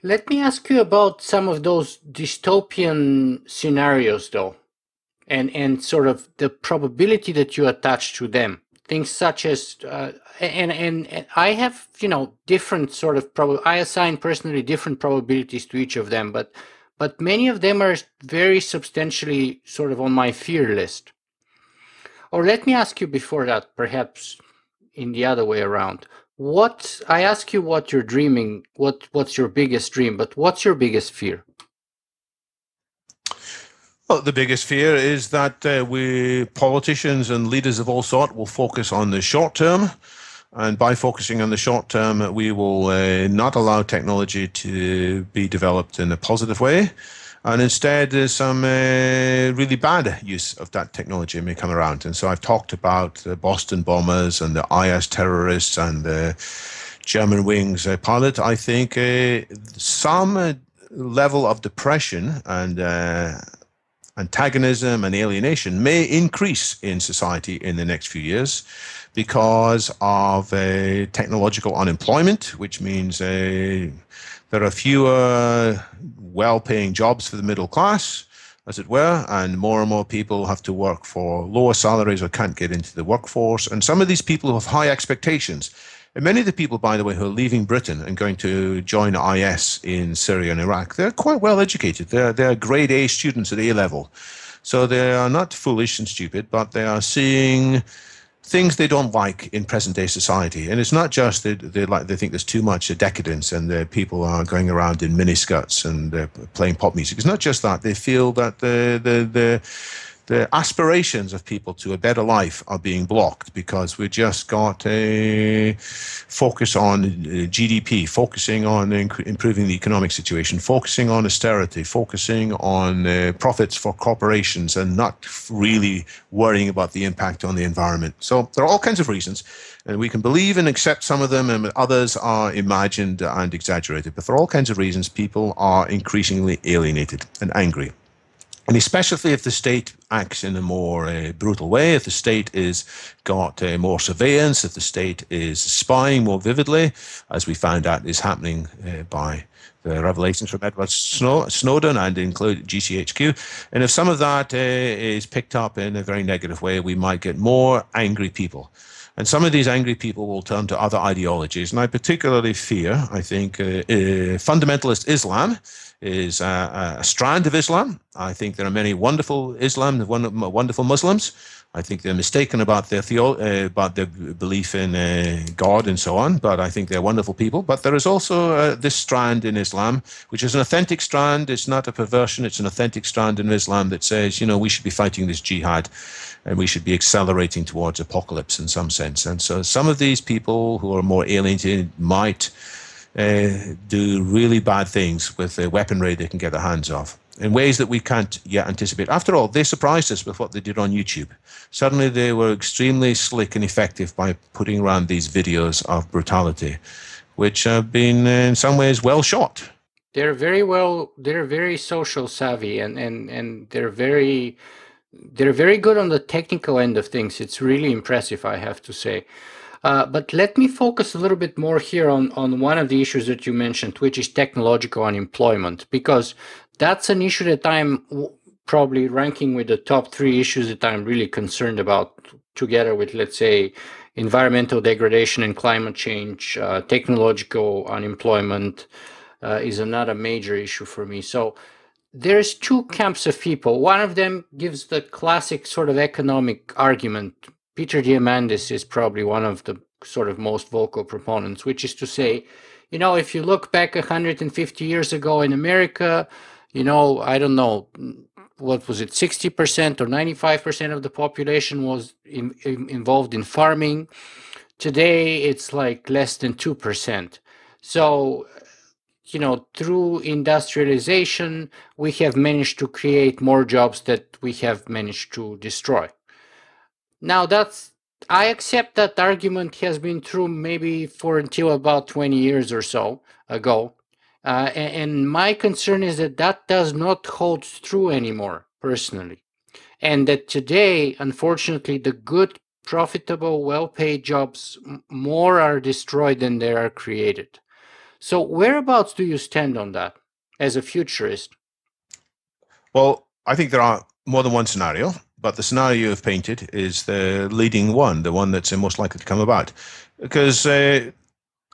let me ask you about some of those dystopian scenarios, though, and and sort of the probability that you attach to them. Things such as, uh, and, and, and I have you know different sort of prob. I assign personally different probabilities to each of them, but but many of them are very substantially sort of on my fear list. Or let me ask you before that, perhaps in the other way around what I ask you what you're dreaming, what what's your biggest dream, but what's your biggest fear? Well, the biggest fear is that uh, we politicians and leaders of all sort will focus on the short term, and by focusing on the short term, we will uh, not allow technology to be developed in a positive way and instead some uh, really bad use of that technology may come around. And so I've talked about the Boston bombers and the IS terrorists and the Germanwings uh, pilot. I think uh, some uh, level of depression and uh, antagonism and alienation may increase in society in the next few years because of uh, technological unemployment, which means there are fewer well paying jobs for the middle class, as it were, and more and more people have to work for lower salaries or can't get into the workforce. And some of these people have high expectations. And many of the people, by the way, who are leaving Britain and going to join IS in Syria and Iraq, they're quite well educated. They're, they're grade A students at A level. So they are not foolish and stupid, but they are seeing things they don't like in present day society. And it's not just that they, like they think there's too much decadence and the people are going around in miniskirts and uh, playing pop music. It's not just that they feel that the the the the aspirations of people to a better life are being blocked because we've just got a focus on uh, GDP, focusing on improving the economic situation, focusing on austerity, focusing on uh, profits for corporations, and not really worrying about the impact on the environment. So there are all kinds of reasons, and we can believe and accept some of them, and others are imagined and exaggerated. But for all kinds of reasons, people are increasingly alienated and angry. And especially if the state acts in a more uh, brutal way, if the state is got uh, more surveillance, if the state is spying more vividly, as we found out is happening uh, by the revelations from Edward Snowden and include GCHQ. And if some of that uh, is picked up in a very negative way, we might get more angry people. And some of these angry people will turn to other ideologies. And I particularly fear, I think, uh, uh, fundamentalist Islam is a, a, strand of Islam. I think there are many wonderful Islam, wonderful Muslims. I think they're mistaken about their uh, about their belief in uh, God and so on. But I think they're wonderful people. But there is also uh, this strand in Islam, which is an authentic strand. It's not a perversion. It's an authentic strand in Islam that says, you know, we should be fighting this jihad, and we should be accelerating towards apocalypse in some sense. And so, some of these people who are more alienated might uh, do really bad things with the weaponry they can get their hands off in ways that we can't yet anticipate. After all, they surprised us with what they did on YouTube. Suddenly, they were extremely slick and effective by putting around these videos of brutality, which have been, in some ways, well shot. They're very well. They're very social savvy, and and and they're very, they're very good on the technical end of things. It's really impressive, I have to say. Uh, but let me focus a little bit more here on, on one of the issues that you mentioned, which is technological unemployment, because that's an issue that I'm probably ranking with the top three issues that I'm really concerned about, together with, let's say, environmental degradation and climate change, uh, technological unemployment uh, is another major issue for me. So there's two camps of people. One of them gives the classic sort of economic argument Peter Diamandis is probably one of the sort of most vocal proponents, which is to say, you know, if you look back 150 years ago in America, you know, I don't know, what was it, 60% or 95% of the population was in, in, involved in farming. Today, it's like less than 2%. So, you know, through industrialization, we have managed to create more jobs that we have managed to destroy. Now that's I accept that argument has been true maybe for until about 20 years or so ago. Uh, and, and, my concern is that that does not hold true anymore, personally. And that today, unfortunately, the good, profitable, well paid jobs, more are destroyed than they are created. So, whereabouts do you stand on that as a futurist? Well, I think there are more than one scenario. But the scenario you've painted is the leading one, the one that's most likely to come about. Because uh,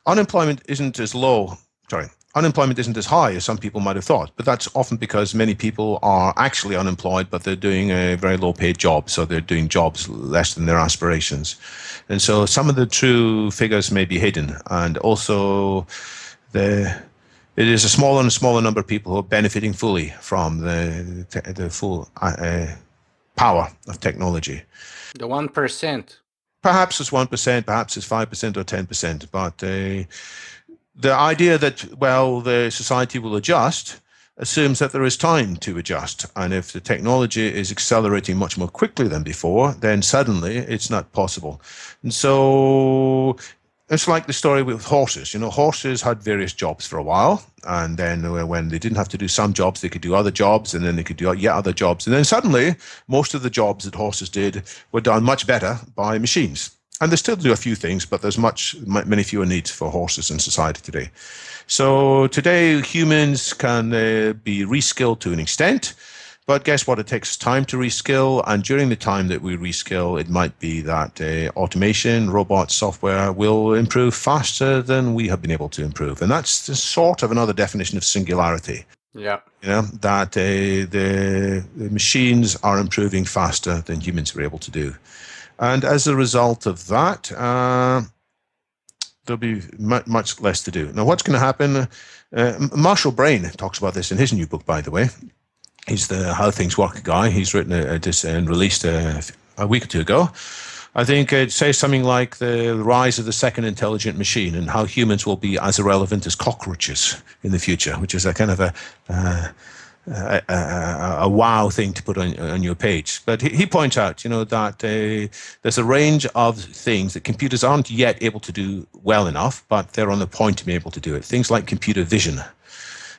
unemployment isn't as low, sorry, unemployment isn't as high as some people might have thought. But that's often because many people are actually unemployed, but they're doing a very low paid job. So they're doing jobs less than their aspirations. And so some of the true figures may be hidden. And also, the it is a smaller and smaller number of people who are benefiting fully from the the full uh, power of technology. The 1%. Perhaps it's 1%, perhaps it's 5% or 10%. But uh, the idea that, well, the society will adjust assumes that there is time to adjust. And if the technology is accelerating much more quickly than before, then suddenly it's not possible. And so it's like the story with horses. You know, horses had various jobs for a while, and then when they didn't have to do some jobs, they could do other jobs, and then they could do yet other jobs. And then suddenly, most of the jobs that horses did were done much better by machines. And they still do a few things, but there's much, many fewer needs for horses in society today. So today, humans can uh, be reskilled to an extent but guess what? It takes time to reskill. And during the time that we reskill, it might be that uh, automation, robot software will improve faster than we have been able to improve. And that's sort of another definition of singularity. Yeah. You know, that uh, the, the machines are improving faster than humans were able to do. And as a result of that, uh, there'll be much, much less to do. Now, what's going to happen? Uh, Marshall Brain talks about this in his new book, by the way he's the How Things Work guy. He's written a, a, and released a, a week or two ago. I think it says something like the rise of the second intelligent machine and how humans will be as irrelevant as cockroaches in the future, which is a kind of a uh, a, a, a, wow thing to put on, on your page. But he, he points out, you know, that uh, there's a range of things that computers aren't yet able to do well enough, but they're on the point to be able to do it. Things like computer vision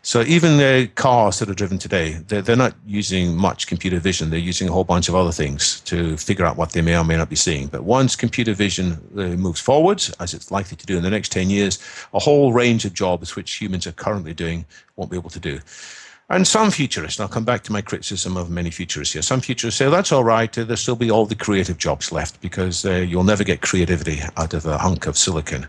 So even the cars that are driven today, they're, they're not using much computer vision. They're using a whole bunch of other things to figure out what they may or may not be seeing. But once computer vision uh, moves forwards, as it's likely to do in the next 10 years, a whole range of jobs which humans are currently doing won't be able to do. And some futurists, and I'll come back to my criticism of many futurists here, some futurists say that's all right, there'll still be all the creative jobs left because uh, you'll never get creativity out of a hunk of silicon.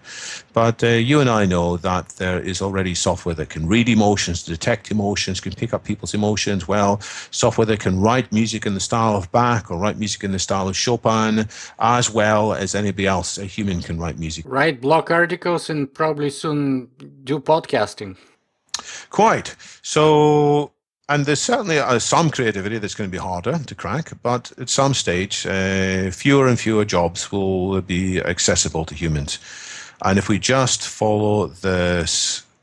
But uh, you and I know that there is already software that can read emotions, detect emotions, can pick up people's emotions well, software that can write music in the style of Bach or write music in the style of Chopin as well as anybody else. A human can write music. Write blog articles and probably soon do podcasting. Quite. So, and there's certainly uh, some creativity that's going to be harder to crack, but at some stage, uh, fewer and fewer jobs will be accessible to humans. And if we just follow the,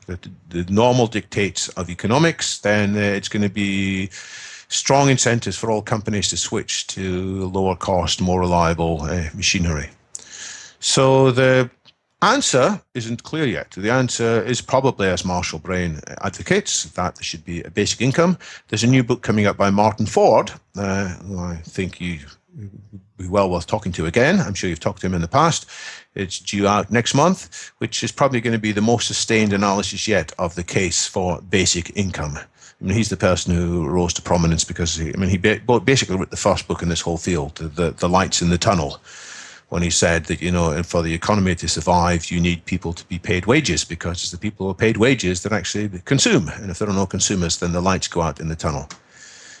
the, the normal dictates of economics, then uh, it's going to be strong incentives for all companies to switch to lower cost, more reliable uh, machinery. So the answer isn't clear yet. The answer is probably, as Marshall Brain advocates, that there should be a basic income. There's a new book coming out by Martin Ford, uh, I think you be well worth talking to again. I'm sure you've talked to him in the past. It's due out next month, which is probably going to be the most sustained analysis yet of the case for basic income. I mean, he's the person who rose to prominence because he, I mean, he basically wrote the first book in this whole field, the, the lights in the tunnel when he said that, you know, for the economy to survive, you need people to be paid wages because it's the people who are paid wages that actually consume. And if there are no consumers, then the lights go out in the tunnel.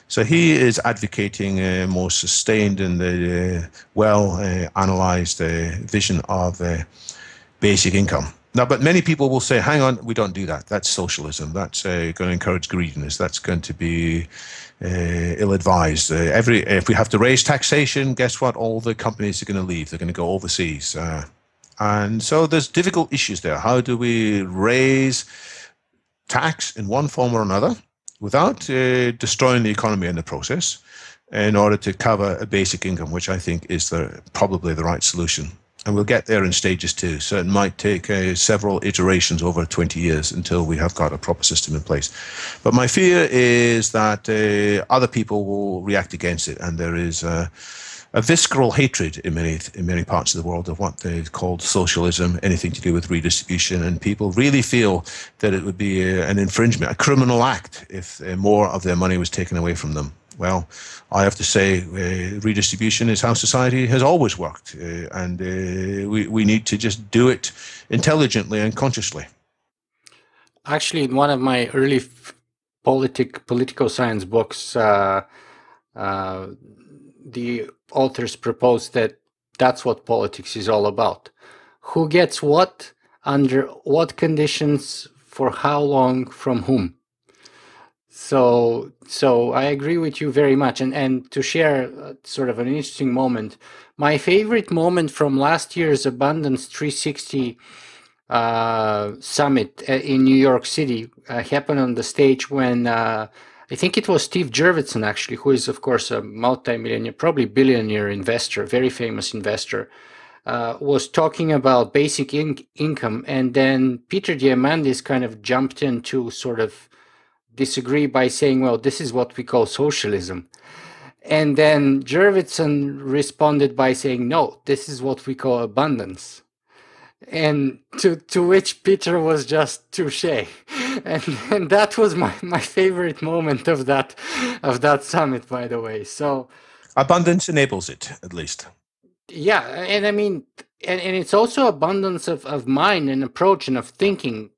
So he is advocating a more sustained and uh, well uh, analyzed uh, vision of uh, basic income. Now, but many people will say, hang on, we don't do that. That's socialism. That's uh, going to encourage greediness. That's going to be uh, ill-advised. Uh, every if we have to raise taxation, guess what? All the companies are going to leave. They're going to go overseas, uh, and so there's difficult issues there. How do we raise tax in one form or another without uh, destroying the economy in the process, in order to cover a basic income, which I think is the probably the right solution and we'll get there in stages too. So it might take uh, several iterations over 20 years until we have got a proper system in place. But my fear is that uh, other people will react against it, and there is a visceral hatred in many in many parts of the world of what they've called socialism, anything to do with redistribution, and people really feel that it would be a, an infringement, a criminal act, if uh, more of their money was taken away from them. Well, I have to say, uh, redistribution is how society has always worked, uh, and uh, we we need to just do it intelligently and consciously. Actually, in one of my early politic political science books, uh, uh, the authors proposed that that's what politics is all about: who gets what, under what conditions, for how long, from whom. So, so I agree with you very much. And and to share uh, sort of an interesting moment, my favorite moment from last year's Abundance 360 uh, summit uh, in New York City uh, happened on the stage when uh, I think it was Steve Jurvetson actually, who is of course a multi-millionaire, probably billionaire investor, very famous investor. Uh, was talking about basic in- income, and then Peter Diamandis kind of jumped in to sort of disagree by saying, well, this is what we call socialism. And then Jurvetson responded by saying, no, this is what we call abundance. And to, to which Peter was just touche. [laughs] And, and that was my, my favorite moment of that, of that summit, by the way. So abundance enables it, at least. Yeah. And I mean, and, and it's also abundance of, of mind and approach and of thinking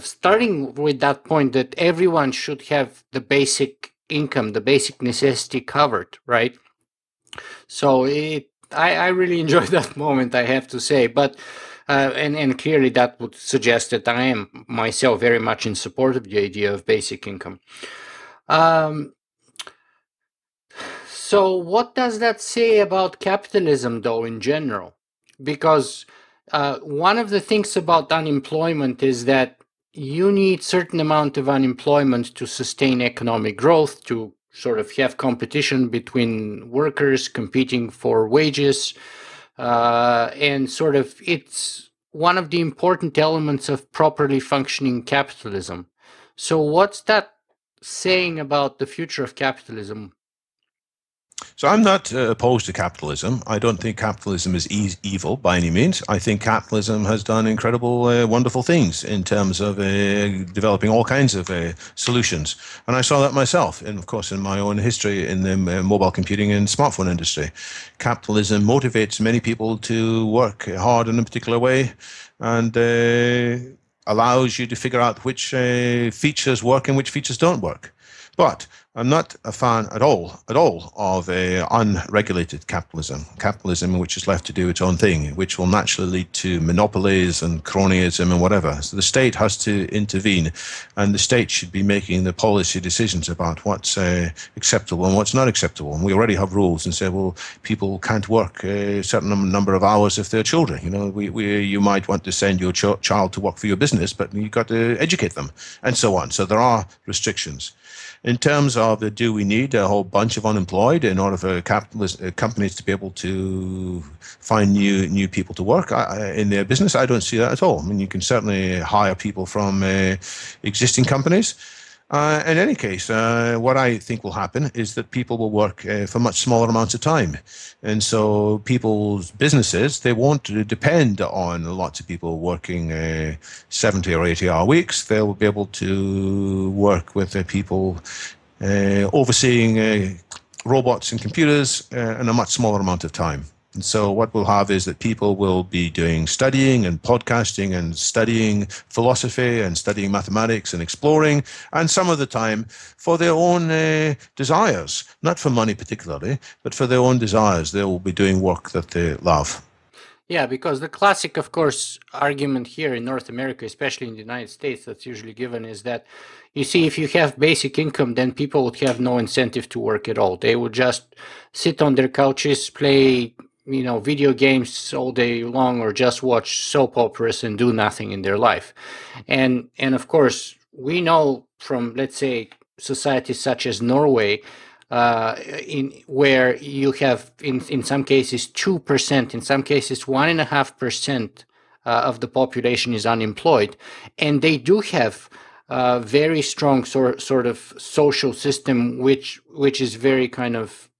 starting with that point that everyone should have the basic income, the basic necessity covered, right? So it, I, I really [laughs] enjoyed that moment, I have to say. But uh, and and clearly that would suggest that I am myself very much in support of the idea of basic income. Um, so what does that say about capitalism, though, in general? Because uh, one of the things about unemployment is that you need certain amount of unemployment to sustain economic growth to sort of have competition between workers competing for wages uh, and sort of it's one of the important elements of properly functioning capitalism So, what's that saying about the future of capitalism? So I'm not uh, opposed to capitalism. I don't think capitalism is e- evil by any means. I think capitalism has done incredible, uh, wonderful things in terms of uh, developing all kinds of uh, solutions. And I saw that myself, and of course, in my own history in the uh, mobile computing and smartphone industry. Capitalism motivates many people to work hard in a particular way, and uh, allows you to figure out which features work and which features don't work. But I'm not a fan at all, at all, of a unregulated capitalism. Capitalism which is left to do its own thing, which will naturally lead to monopolies and cronyism and whatever. So the state has to intervene, and the state should be making the policy decisions about what's uh, acceptable and what's not acceptable. And we already have rules and say, well, people can't work a certain number of hours if they're children. You know, we, we you might want to send your ch- child to work for your business, but you've got to educate them, and so on. So there are restrictions. In terms of the, do we need a whole bunch of unemployed in order for capitalist uh, companies to be able to find new new people to work I, in their business? I don't see that at all. I mean, you can certainly hire people from uh, existing companies. Uh, in any case, uh, what I think will happen is that people will work uh, for much smaller amounts of time. And so people's businesses, they won't depend on lots of people working uh, 70 or 80 hour weeks. They'll be able to work with people uh, overseeing robots and computers in a much smaller amount of time. And so what we'll have is that people will be doing studying and podcasting and studying philosophy and studying mathematics and exploring, and some of the time for their own uh, desires, not for money particularly, but for their own desires. They will be doing work that they love. Yeah, because the classic, of course, argument here in North America, especially in the United States, that's usually given is that you see, if you have basic income, then people would have no incentive to work at all. They would just sit on their couches, play you know video games all day long or just watch soap operas and do nothing in their life. And and of course we know from let's say societies such as norway uh, in where you have in in some cases two percent in some cases one and a half percent uh, of the population is unemployed. And they do have a very strong sort sort of social system which which is very kind of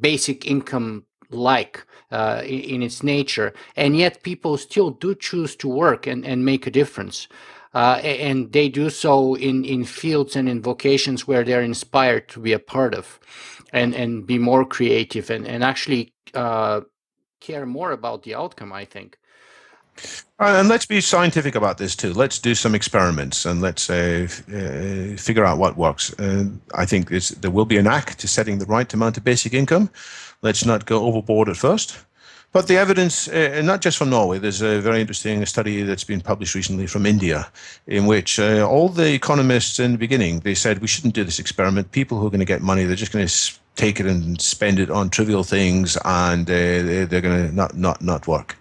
basic income like uh, in, its nature, and yet people still do choose to work and, and make a difference. Uh, and they do so in, in fields and in vocations where they're inspired to be a part of and, and be more creative and, and actually uh, care more about the outcome, I think. Uh, and let's be scientific about this too. Let's do some experiments and let's uh, uh, figure out what works. I think there will be an act to setting the right amount of basic income. Let's not go overboard at first. But the evidence, uh, not just from Norway, there's a very interesting study that's been published recently from India, in which uh, all the economists in the beginning they said we shouldn't do this experiment. People who are going to get money, they're just going to take it and spend it on trivial things, and uh, they're going to not not not work.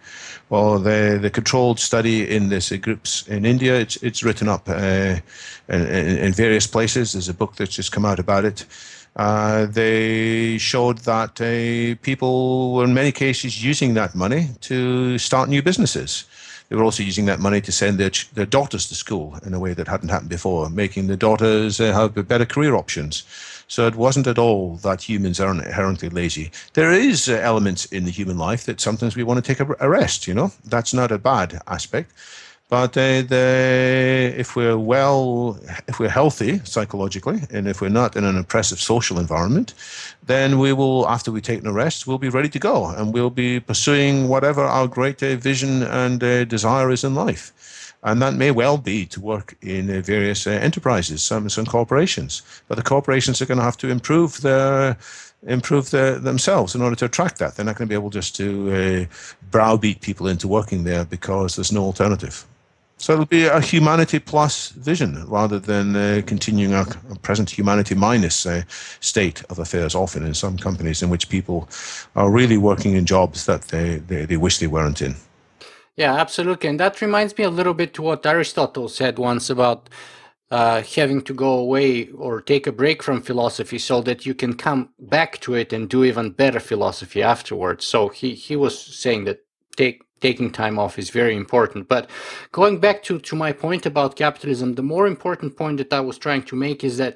Well, the the controlled study in this uh, groups in India, it's it's written up uh, in, in various places. There's a book that's just come out about it. Uh, they showed that uh, people were in many cases using that money to start new businesses. They were also using that money to send their, their daughters to school in a way that hadn't happened before, making the daughters uh, have better career options. So it wasn't at all that humans are inherently lazy. There is uh, elements in the human life that sometimes we want to take a rest, you know. That's not a bad aspect. But uh, the, if we're well, if we're healthy psychologically, and if we're not in an oppressive social environment, then we will, after we take a rest, we'll be ready to go, and we'll be pursuing whatever our great uh, vision and uh, desire is in life. And that may well be to work in uh, various uh, enterprises, some some corporations. But the corporations are going to have to improve their improve themselves in order to attract that. They're not going to be able just to uh, browbeat people into working there because there's no alternative. So it'll be a humanity plus vision rather than uh, continuing a, present humanity minus uh, state of affairs, often in some companies in which people are really working in jobs that they, they, they wish they weren't in. Yeah, absolutely. And that reminds me a little bit to what Aristotle said once about uh, having to go away or take a break from philosophy so that you can come back to it and do even better philosophy afterwards. So he, he was saying that take taking time off is very important. But going back to, to my point about capitalism, the more important point that I was trying to make is that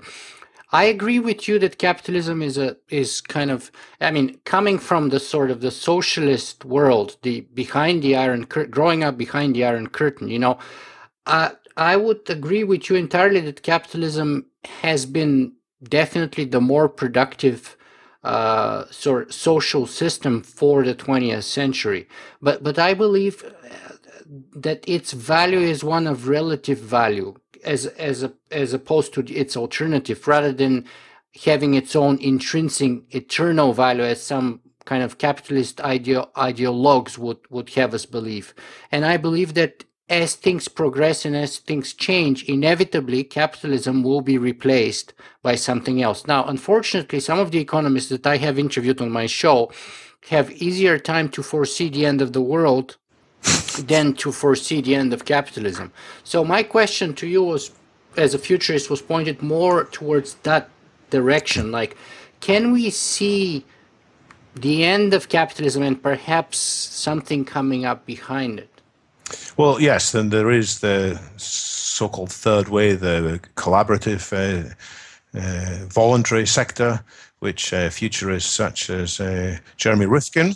I agree with you that capitalism is a is kind of I mean coming from the sort of the socialist world, the behind the iron curtain, growing up behind the iron curtain. You know, I I would agree with you entirely that capitalism has been definitely the more productive uh, sort social system for the 20th century. But but I believe uh, that its value is one of relative value as as a, as opposed to its alternative, rather than having its own intrinsic eternal value as some kind of capitalist ideo- ideologues would would have us believe. And I believe that as things progress and as things change, inevitably capitalism will be replaced by something else. Now, unfortunately, some of the economists that I have interviewed on my show have easier time to foresee the end of the world than to foresee the end of capitalism. So my question to you was, as a futurist, was pointed more towards that direction. Like, can we see the end of capitalism and perhaps something coming up behind it? Well, yes, then there is the so-called third way, the collaborative, uh, uh, voluntary sector, which uh, futurists such as uh, Jeremy Rifkin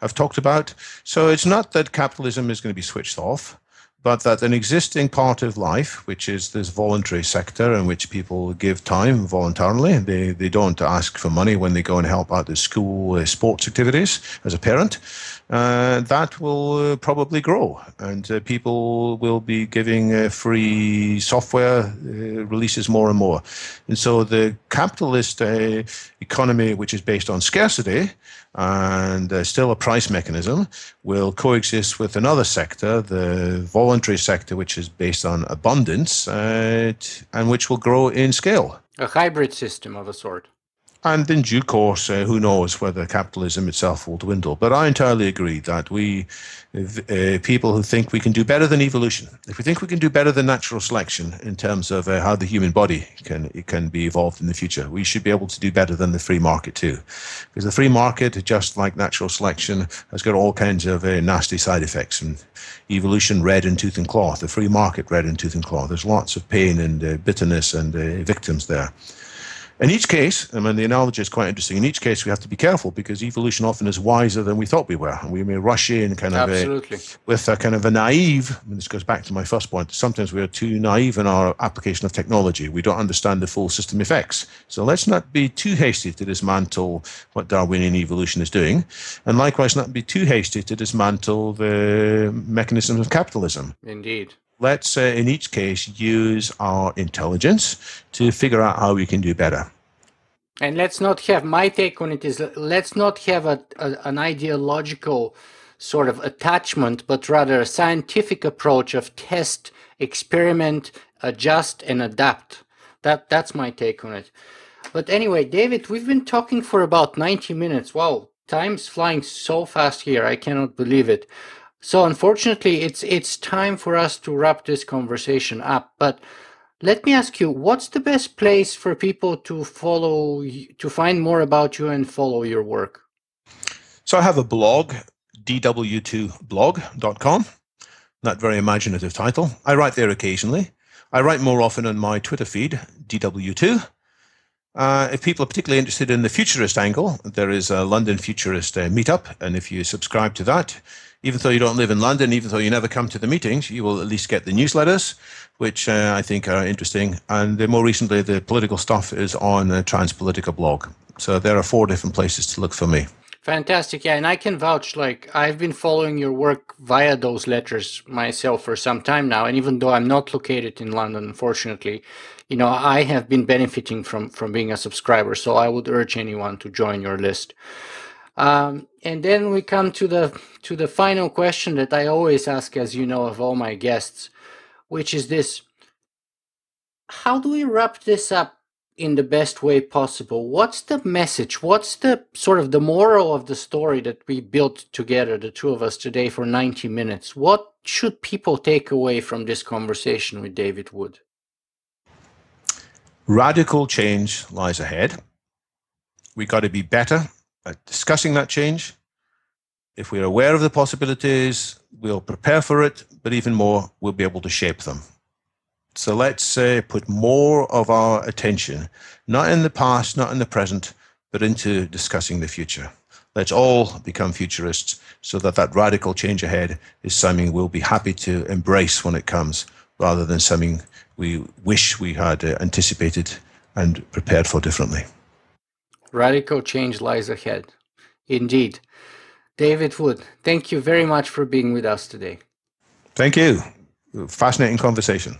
have talked about. So it's not that capitalism is going to be switched off but that an existing part of life, which is this voluntary sector in which people give time voluntarily, they, they don't ask for money when they go and help out the school uh, sports activities as a parent, uh, that will uh, probably grow. And uh, people will be giving uh, free software releases more and more. And so the capitalist economy, which is based on scarcity, and still a price mechanism will coexist with another sector, the voluntary sector, which is based on abundance and which will grow in scale. A hybrid system of a sort. And in due course, uh, who knows whether capitalism itself will dwindle. But I entirely agree that we, uh, people who think we can do better than evolution, if we think we can do better than natural selection in terms of uh, how the human body can can be evolved in the future, we should be able to do better than the free market too. Because the free market, just like natural selection, has got all kinds of uh, nasty side effects. And evolution red in tooth and claw, the free market red in tooth and claw. There's lots of pain and uh, bitterness and uh, victims there. In each case, I mean, the analogy is quite interesting. In each case, we have to be careful because evolution often is wiser than we thought we were. And we may rush in kind of a, with a kind of a naive, and this goes back to my first point, sometimes we are too naive in our application of technology. We don't understand the full system effects. So let's not be too hasty to dismantle what Darwinian evolution is doing. And likewise, not be too hasty to dismantle the mechanisms of capitalism. Indeed let's uh, in each case use our intelligence to figure out how we can do better. And let's not have my take on it is let's not have a, a, an ideological sort of attachment but rather a scientific approach of test experiment adjust and adapt. That that's my take on it. But anyway david we've been talking for about 90 minutes. Wow time's flying so fast here. I cannot believe it so unfortunately, it's it's time for us to wrap this conversation up. But let me ask you, what's the best place for people to follow to find more about you and follow your work? So I have a blog, dw2blog.com. Not very imaginative title. I write there occasionally. I write more often on my Twitter feed, dw2. Uh, if people are particularly interested in the futurist angle, there is a London Futurist uh, meetup, and if you subscribe to that, even though you don't live in London, even though you never come to the meetings, you will at least get the newsletters, which uh, I think are interesting. And more recently, the political stuff is on the Transpolitica blog. So there are four different places to look for me. Fantastic. Yeah, and I can vouch, like, I've been following your work via those letters myself for some time now. And even though I'm not located in London, unfortunately, you know, I have been benefiting from, from being a subscriber. So I would urge anyone to join your list. Um, and then we come to the to the final question that I always ask, as you know, of all my guests, which is this: How do we wrap this up in the best way possible? What's the message? What's the sort of the moral of the story that we built together, the two of us today, for ninety minutes? What should people take away from this conversation with David Wood? Radical change lies ahead. We got to be better discussing that change, If we're aware of the possibilities, we'll prepare for it, but even more, we'll be able to shape them. So let's uh, put more of our attention, not in the past, not in the present, but into discussing the future. Let's all become futurists so that that radical change ahead is something we'll be happy to embrace when it comes, rather than something we wish we had uh, anticipated and prepared for differently. Radical change lies ahead. Indeed. David Wood, thank you very much for being with us today. Thank you. Fascinating conversation.